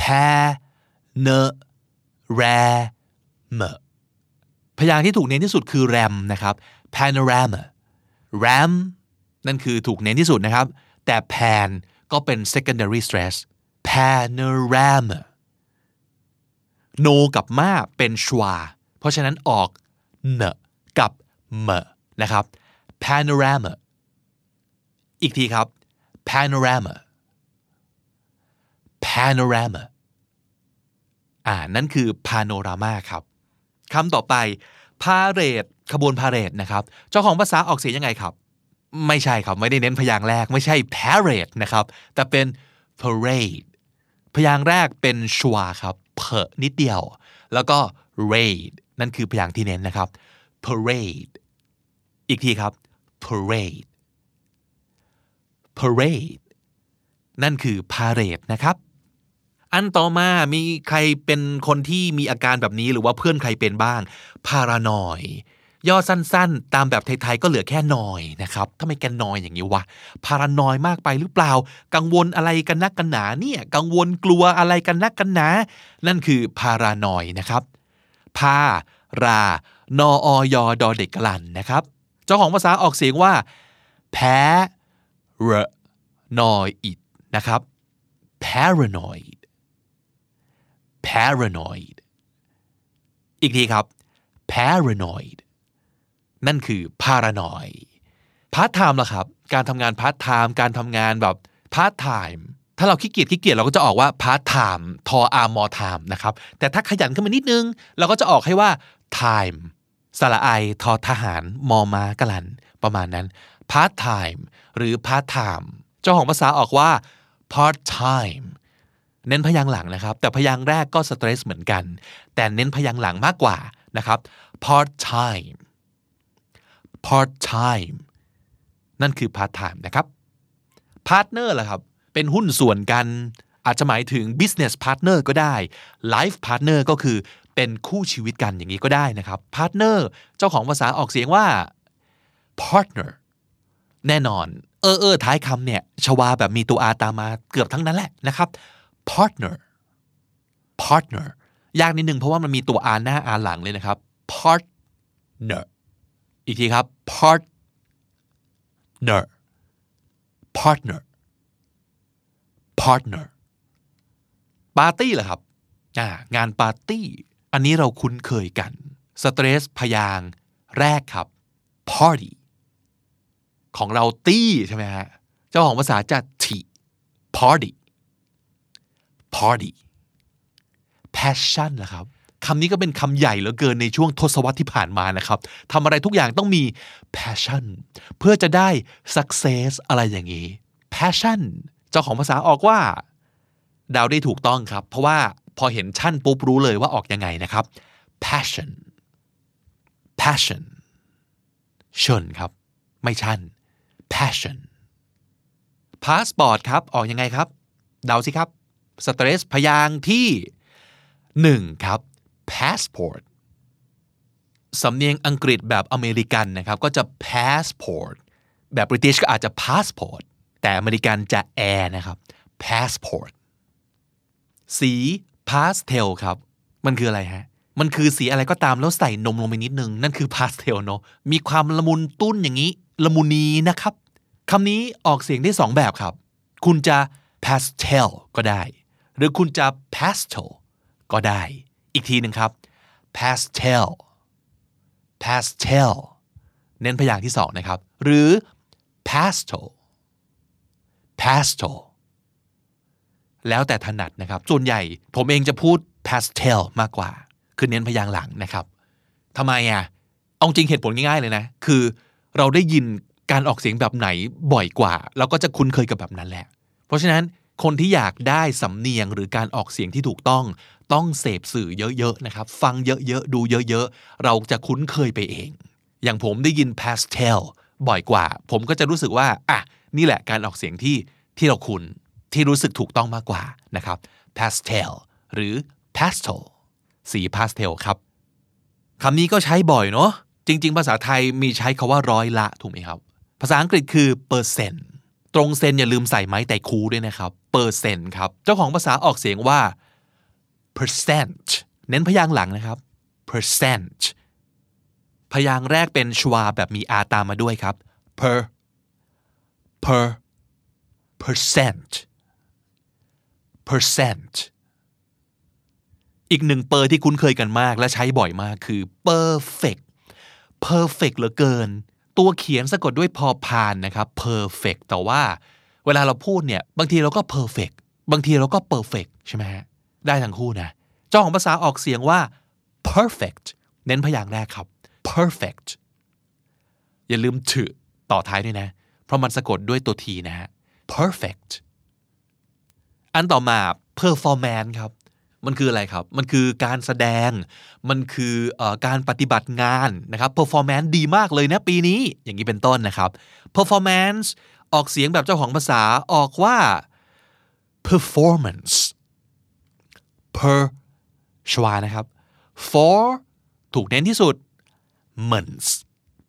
panorama พยางค์ที่ถูกเน้นที่สุดคือ ram นะครับ panorama ram นั่นคือถูกเน้นที่สุดนะครับ แต่ pan ก็เป็น secondary stress panorama no กับมาเป็นชวาเพราะฉะนั้นออกเนกับเมนะครับ panorama อีกทีครับ panorama panorama อ่านั่นคือ panorama ครับคำต่อไปพาเรด ขบวนพาเรดนะครับ เจ้าของภาษาออกเสียงยังไงครับ ไม่ใช่ครับ ไม่ได้เน้นพยางค์แรก ไม่ใช่ parade นะครับ แต่เป็น parade พยางค์แรกเป็นชวาครับเพอนิดเดียว แล้วก็ raid นั่นคือพยางค์ที่เน้นนะครับ parade อีกทีครับ parade parade นั่นคือ parade นะครับ อันต่อมามีใครเป็นคนที่มีอาการแบบนี้หรือว่าเพื่อนใครเป็นบ้าง paranoid ย่ ย่อสั้นๆ ตามแบบไทยๆก็เหลือแค่นอยนะครับถ้าไมแกนอยอย่างนี้วะพารานอยมากไปหรือเปล่า กังวลอะไรกันนักกันหนาเนี่ยกังวลกลัวอะไรกันนักกันหนานั่นคือพารานอยนะครับพารานออยดอเด็กกลันนะครับ เจ้าของภาษาออกเสียงว่า แพ้รนอยอิดนะครับ paranoid paranoid อีกทีครับ paranoid นั่นคือ paranoid พาร์ทไทม์ล่ะครับ การทำงานพาร์ทไทม์การทำงานแบบพาร์ทไทม์ถ้าเราขี้เกียจขี้เกียจเราก็จะออกว่าพาร์ทไทม์ทออาร์มอไทม์นะครับแต่ถ้าขยันขึ้นมานิดนึง เราก็จะออกให้ว่า time สระไอทอทหารมอม้าการันต์ ประมาณนั้น part time หรือ part time เจ้าของภาษาออกว่า part time เน้นพยางหลังนะครับ แต่พยางแรกก็ stress เหมือนกัน แต่เน้นพยางหลังมากกว่านะครับ part time part time นั่นคือ part time นะครับ partner ล่ะครับ เป็นหุ้นส่วนกัน อาจจะหมายถึง business partner ก็ได้ life partner ก็คือเป็นคู่ชีวิตกันอย่างนี้ก็ได้นะครับ partner เจ้าของภาษาออกเสียงว่า partner แน่นอน เออเออท้ายคำเนี่ย ชวาแบบมีตัว r ตามมาเกือบทั้งนั้นแหละนะครับ partner partner ยากนิดนึงเพราะว่ามันมีตัว r หน้า r หลังเลยนะครับ partner อีกทีครับ partner partner partner ปาร์ตี้เหรอครับงานปาร์ตี้ อันนี้เราคุ้นเคยกันสเตรสพยางแรกครับ party ของเราตี้ใช่ไหมฮะ เจ้าของภาษาจะที party party passion ล่ะครับ คำนี้ก็เป็นคำใหญ่เหลือเกินในช่วงทศวรรษที่ผ่านมานะครับทำอะไรทุกอย่างต้องมี passion เพื่อจะได้ success อะไรอย่างนี้ passion เจ้าของภาษาออกว่าดาวได้ถูกต้องครับ เพราะว่าพอเห็นชั่นปุ๊บรู้เลยว่าออกยังไงนะครับ passion passion ชนครับ ไม่ชั่น passion passport ครับ ออกยังไงครับ เดาสิครับ สเตรสพยางค์ที่หนึ่งครับ passport สำเนียงอังกฤษแบบอเมริกันนะครับก็จะ passport แบบบริ i ิชก็อาจจะ passport แต่อเมริกันจะ air นะครับ passport สี pastel ครับ มันคืออะไรฮะ มันคือสีอะไรก็ตามแล้วใส่นมลงไปนิดนึง นั่นคือ pastel เนาะมีความละมุนตุ้นอย่างนี้ ละมุนีนะครับคำนี้ออกเสียงได้สองแบบครับ คุณจะ pastel ก็ได้ หรือคุณจะ pastel ก็ได้ อีกทีหนึ่งครับ pastel pastel เน้นพยางค์ที่สองนะครับ หรือ pastel pastel แล้วแต่ถนัดนะครับ ส่วนใหญ่ผมเองจะพูด pastel มากกว่า คือเน้นพยางค์หลังนะครับทำไมอะเอาจริงเหตุผลง่ายๆเลยนะ คือเราได้ยินการออกเสียงแบบไหนบ่อยกว่า เราก็จะคุ้นเคยกับแบบนั้นแหละ เพราะฉะนั้นคนที่อยากได้สำเนียงหรือการออกเสียงที่ถูกต้อง ต้องเสพสื่อเยอะๆนะครับ ฟังเยอะๆ ดูเยอะๆ เราจะคุ้นเคยไปเอง อย่างผมได้ยิน pastel บ่อยกว่า ผมก็จะรู้สึกว่า อะ นี่แหละการออกเสียงที่ที่เราคุ้นที่รู้สึกถูกต้องมากกว่านะครับ pastel หรือ pastel สี pastel ครับคำนี้ก็ใช้บ่อยเนาะจริง ๆ ภาษาไทยมีใช้คำว่าร้อยละถูกไหมครับ ภาษาอังกฤษคือเปอร์เซนต์ตรงเซนอย่าลืมใส่ไม้ไต่คู้ด้วยนะครับเปอร์เซนต์ครับ เจ้าของภาษาออกเสียงว่า percent เน้นพยางหลังนะครับ percent พยางแรกเป็นชวาแบบมีอาตามมาด้วยครับ per per percent percent อีกหนึ่งเปอร์ที่คุ้นเคยกันมากและใช้บ่อยมากคือ perfect perfect เหลือเกิน ตัวเขียนสะกดด้วยพอพานนะครับ perfect แต่ว่าเวลาเราพูดเนี่ย บางทีเราก็ perfect บางทีเราก็ perfect ใช่ไหมฮะ ได้ทั้งคู่นะเจ้าของภาษาออกเสียงว่า perfect เน้นพยางค์แรกครับ perfect อย่าลืมถือต่อท้ายด้วยนะ เพราะมันสะกดด้วยตัวทีนะฮะ perfect อันต่อมา performance ครับ มันคืออะไรครับ มันคือการแสดง มันคืออการปฏิบัติงานนะครับ performance ดีมากเลยนะปีนี้ อย่างนี้เป็นต้นนะครับ performance ออกเสียงแบบเจ้าของภาษาออกว่า performance per ชวานะครับ for ถูกเน้นที่สุด mens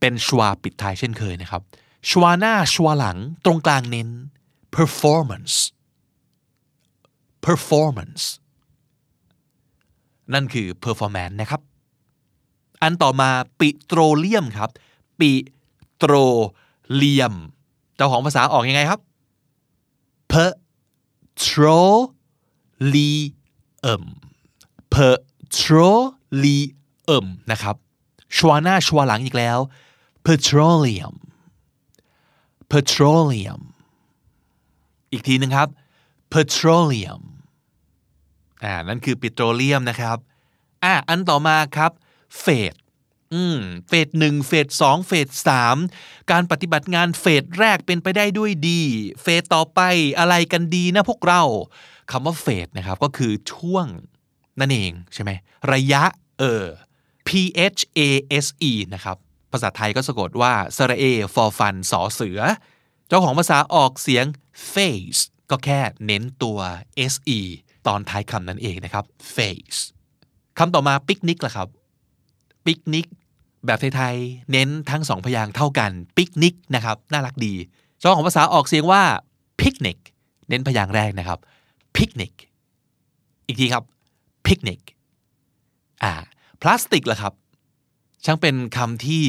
เป็นชวาปิดท้ายเช่นเคยนะครับชวาหน้าชวาหลังตรงกลางเน้น performance performance นั่นคือ performance นะครับ อันต่อมาปิโตรเลียมครับ ปิโตรเลียม เจ้าของภาษาออกยังไงครับ petroleum เอิม petroleum นะครับชวาหน้าชวาหลังอีกแล้ว petroleum petroleum อีกทีหนึ่งครับ petroleum อ่านั่นคือปิโตรเลียมนะครับอ่าอันต่อมาครับเฟสอืมเฟสหนึ่งเฟสสองเฟสสามการปฏิบัติงานเฟสแรกเป็นไปได้ด้วยดี เฟสต่อไปอะไรกันดีนะพวกเรา คำว่าเฟสนะครับก็คือช่วงนั่นเองใช่ไหมระยะเออ P H A S E นะครับภาษาไทยก็สะกดว่าสระเอฟอฟันสอเสือ เจ้าของภาษาออกเสียง face ก็แค่เน้นตัว se ตอนท้ายคำนั่นเองนะครับ face คำต่อมาปิกนิกล่ะครับปิกนิกแบบไทยๆเน้นทั้งสองพยางค์เท่ากันปิกนิกนะครับน่ารักดีเจ้าของภาษาออกเสียงว่า picnic เน้นพยางค์แรกนะครับ picnic อีกทีครับ picnic อ่าพลาสติกล่ะครับ ช่างเป็นคำที่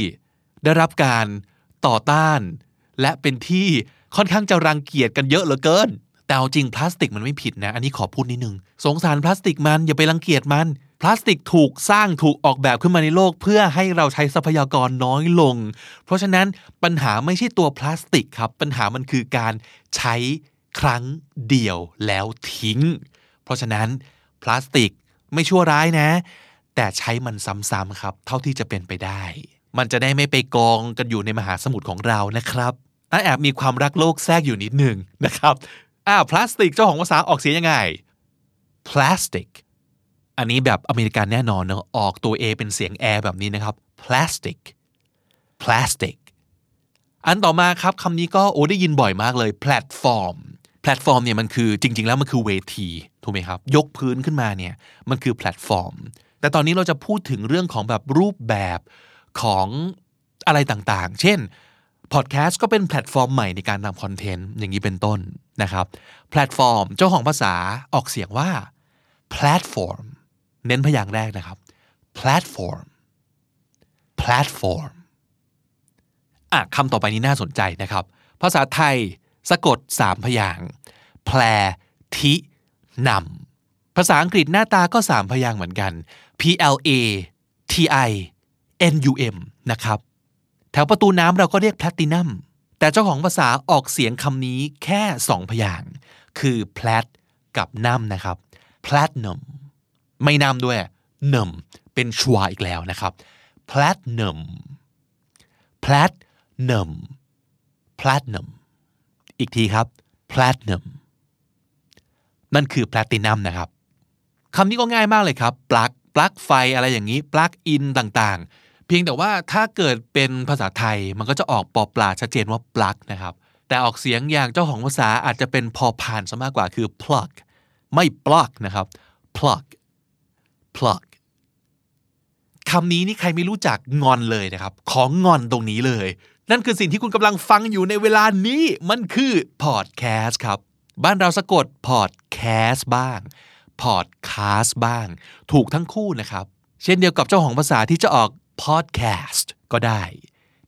ได้รับการต่อต้าน และเป็นที่ค่อนข้างจะรังเกียจกันเยอะเหลือเกิน แต่เอาจริงพลาสติกมันไม่ผิดนะ อันนี้ขอพูดนิดนึง สงสารพลาสติกมันอย่าไปรังเกียจมัน พลาสติกถูกสร้างถูกออกแบบขึ้นมาในโลก เพื่อให้เราใช้ทรัพยากรน้อยลง เพราะฉะนั้นปัญหาไม่ใช่ตัวพลาสติกครับ ปัญหามันคือการใช้ ครั้งเดียวแล้วทิ้ง เพราะฉะนั้นพลาสติกไม่ชั่วร้ายนะ แต่ใช้มันซ้ำๆครับ เท่าที่จะเป็นไปได้ มันจะได้ไม่ไปกองกันอยู่ในมหาสมุทรของเรานะครับอะแอบมีความรักโลกแทรกอยู่นิดหนึ่งนะครับอ้าพลาสติกเจ้าของภาษาออกเสียงยังไง plastic อันนี้แบบอเมริกันแน่นอนเนอะออกตัว A เป็นเสียง air แบบนี้นะครับ plastic plastic อันต่อมาครับคำนี้ก็โอ้ได้ยินบ่อยมากเลย platform platform เนี่ยมันคือจริง ๆ แล้วมันคือเวทีถูกไหมครับยกพื้นขึ้นมาเนี่ยมันคือ platform แต่ตอนนี้เราจะพูดถึงเรื่องของแบบรูปแบบของอะไรต่างๆ เช่นพอดแคสต์ก็เป็นแพลตฟอร์มใหม่ในการทำคอนเทนต์อย่างนี้เป็นต้นนะครับแพลตฟอร์มเจ้าของภาษาออกเสียงว่า platform เน้นพยางค์แรกนะครับ platform platform อะคำต่อไปนี้น่าสนใจนะครับ ภาษาไทยสะกด 3 พยางค์ แพลทินำภาษาอังกฤษหน้าตาก็3พยางเหมือนกัน P L A T I N U M นะครับแถวประตูน้ำเราก็เรียกแพลตินัมแต่เจ้าของภาษาออกเสียงคำนี้แค่2พยางคือแพลตกับนัมนะครับ platinum ไม่นำด้วยนัมเป็นชวาอีกแล้วนะครับ platinum platinum platinum อีกทีครับ platinum นั่ นคือ platinum นะครับคำนี้ก็ง่ายมากเลยครับ ปลั๊ก ปลั๊กไฟอะไรอย่างนี้ ปลั๊กอินต่างๆ เพียงแต่ว่าถ้าเกิดเป็นภาษาไทยมันก็จะออกปอปลาชัดเจนว่าปลั๊กนะครับ แต่ออกเสียงอย่างเจ้าของภาษาอาจจะเป็นพอผ่านซะมากกว่าคือ plug ไม่ plug นะครับ plug plug คำนี้นี่ใครไม่รู้จักงอนเลยนะครับ ของงอนตรงนี้เลย นั่นคือสิ่งที่คุณกำลังฟังอยู่ในเวลานี้ มันคือ podcast ครับ บ้านเราสะกด podcast บ้าง podcast บ้าง ถูกทั้งคู่นะครับ เช่นเดียวกับเจ้าของภาษาที่จะออก podcast ก็ได้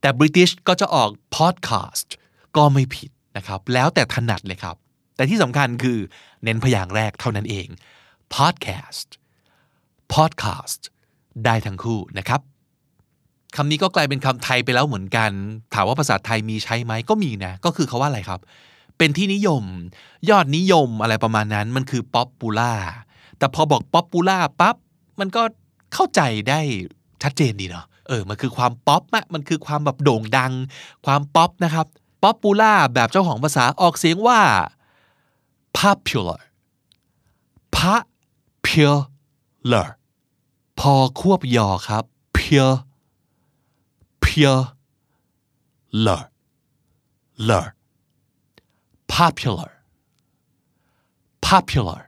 แต่ British ก็จะออก podcast ก็ไม่ผิดนะครับ แล้วแต่ถนัดเลยครับ แต่ที่สำคัญคือเน้นพยางค์แรกเท่านั้นเอง podcast podcast ได้ทั้งคู่นะครับคำนี้ก็กลายเป็นคำไทยไปแล้วเหมือนกัน ถามว่าภาษาไทยมีใช้ไหมก็มีนะ ก็คือคาว่าอะไรครับ เป็นที่นิยม ยอดนิยมอะไรประมาณนั้นมันคือ popular แต่พอบอก popular ปั๊บมันก็เข้าใจได้ชัดเจนดีเนาะเออมันคือความป๊อปอะมันคือความแบบโด่งดัง ความป๊อปนะครับ popular แบบเจ้าของภาษาออกเสียงว่า popular popular พอควบยอครับ pure pure lur lur popular popular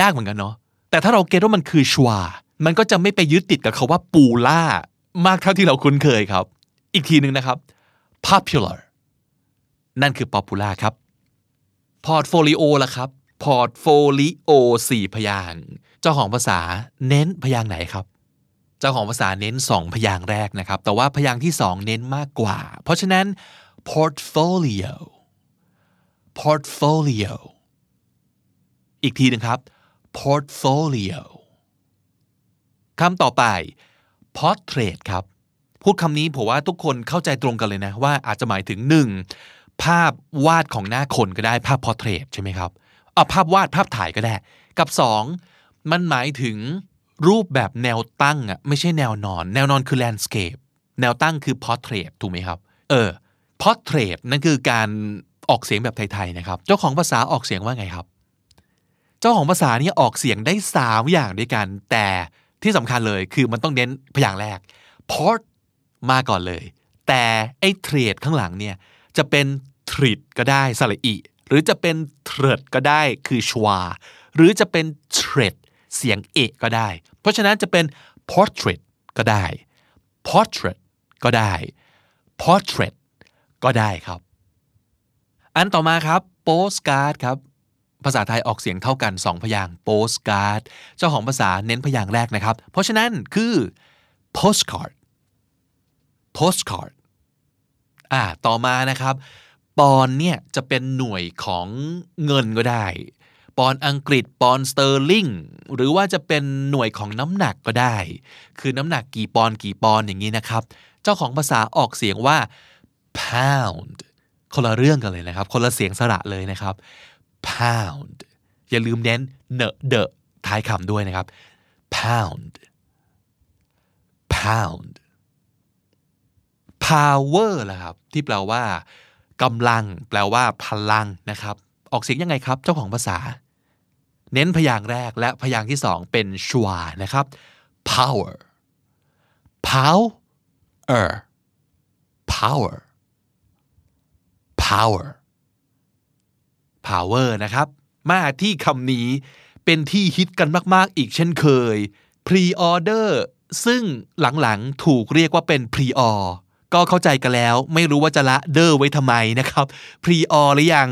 ยากเหมือนกันเนาะแต่ถ้าเราเก็ตว่ามันคือชวา มันก็จะไม่ไปยึดติดกับคาว่าปูล่ามากเท่าที่เราคุ้นเคยครับ อีกทีหนึ่งนะครับ popular นั่นคือ popular ครับ portfolio ล่ะครับ portfolio สี่พยางเจ้าของภาษาเน้นพยางไหนครับ เจ้าของภาษาเน้นสองพยางแรกนะครับ แต่ว่าพยางที่สองเน้นมากกว่า เพราะฉะนั้น portfolio portfolio อีกทีหนึงครับ portfolio คำต่อไป portrait ครับ พูดคำนี้ผมว่าทุกคนเข้าใจตรงกันเลยนะว่าอาจจะหมายถึงหนึ่งภาพวาดของหน้าคนก็ได้ภาพ portrait ใช่ไหมครับเอาภาพวาดภาพถ่ายก็ได้ กับสองมันหมายถึงรูปแบบแนวตั้งอะไม่ใช่แนวนอน แนวนอนคือ landscape แนวตั้งคือ portrait ถูกไหมครับ เออ portrait นั่นคือการ ออกเสียงแบบไทยๆนะครับ เจ้าของภาษาออกเสียงว่าไงครับ เจ้าของภาษานี้ออกเสียงได้สามอย่างด้วยกัน แต่ที่สำคัญเลยคือมันต้องเน้นพยางค์แรก port มาก่อนเลย แต่ไอ้เทรดข้างหลังเนี่ยจะเป็นทริดก็ได้สระอีหรือจะเป็นเทรดก็ได้คือชวาหรือจะเป็นเทรดเสียงเอกก็ได้ เพราะฉะนั้นจะเป็น portrait ก็ได้ portrait ก็ได้ portrait ก็ได้ครับ อันต่อมาครับ postcard ครับ ภาษาไทยออกเสียงเท่ากัน 2 พยางค์ postcard เจ้าของภาษาเน้นพยางแรกนะครับ เพราะฉะนั้นคือ postcard postcard อ่าต่อมานะครับ ปอนด์เนี่ยจะเป็นหน่วยของเงินก็ได้ ปอนด์อังกฤษปอนด์สเตอร์ลิงหรือว่าจะเป็นหน่วยของน้ำหนักก็ได้ คือน้ำหนักกี่ปอนด์กี่ปอนด์อย่างนี้นะครับ เจ้าของภาษาออกเสียงว่า pound คนละเรื่องกันเลยนะครับ คนละเสียงสระเลยนะครับ pound อย่าลืมเน้นเนอเดท้ายคำด้วยนะครับ pound pound power ล่ะครับ ที่แปลว่ากำลัง แปลว่าพลังนะครับ ออกเสียงยังไงครับ เจ้าของภาษา เน้นพยางค์แรกและพยางค์ที่สองเป็นชวานะครับ power power power power power นะครับ มาที่คำนี้เป็นที่ฮิตกันมาก ๆ อีกเช่นเคย pre-order ซึ่งหลัง ๆ ถูกเรียกว่าเป็น pre-or ก็เข้าใจกันแล้ว ไม่รู้ว่าจะละเดอร์ไว้ทำไมนะครับ pre-or หรือยัง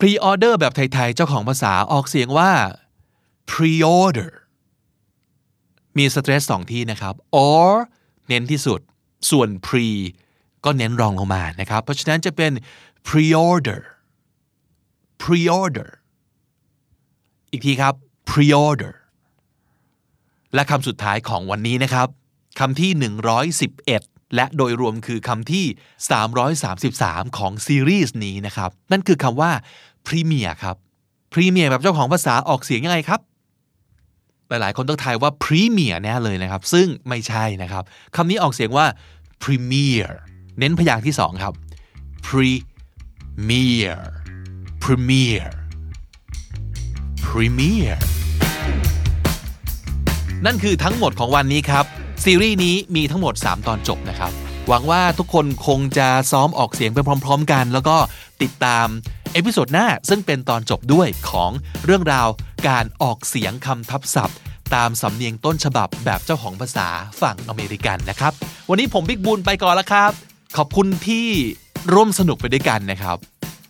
pre-order แบบไทย ๆ เจ้าของภาษาออกเสียงว่า pre-order มีสเตรสสองที่นะครับ or เน้นที่สุด ส่วน pre ก็เน้นรองลงมานะครับ เพราะฉะนั้นจะเป็น pre-order pre-order อีกทีครับ pre-order และคำสุดท้ายของวันนี้นะครับคำที่ 111 และโดยรวมคือคำที่ 333 ของซีรีส์นี้นะครับ นั่นคือคำว่า premier ครับ premier แบบเจ้าของภาษาออกเสียงยังไงครับ หลายๆ คนต้องทายว่า premier แน่เลยนะครับ ซึ่งไม่ใช่นะครับคำนี้ออกเสียงว่า premier เน้นพยางค์ที่สองครับ premier premier premier นั่นคือทั้งหมดของวันนี้ครับ ซีรีส์นี้มีทั้งหมด 3 ตอนจบนะครับ หวังว่าทุกคนคงจะซ้อมออกเสียงไปพร้อม ๆ กัน แล้วก็ติดตาม episode หน้าซึ่งเป็นตอนจบด้วยของเรื่องราวการออกเสียงคำทับศัพท์ ตามสำเนียงต้นฉบับแบบเจ้าของภาษาฝั่งอเมริกันนะครับ วันนี้ผมบิ๊กบุญไปก่อนแล้วครับ ขอบคุณที่ ร่วมสนุกไปด้วยกันนะครับ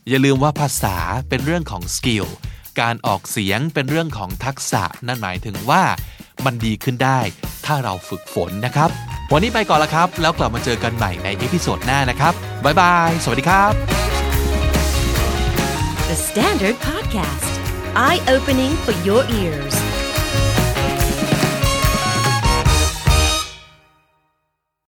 อย่าลืมว่าภาษาเป็นเรื่องของ skill การออกเสียงเป็นเรื่องของทักษะนั่นหมายถึงว่ามันดีขึ้นได้ถ้าเราฝึกฝนนะครับ วันนี้ไปก่อนละครับ แล้วกลับมาเจอกันใหม่ใน episode หน้านะครับบ๊ายบาย สวัสดีครับ The Standard Podcast, eye opening for your ears.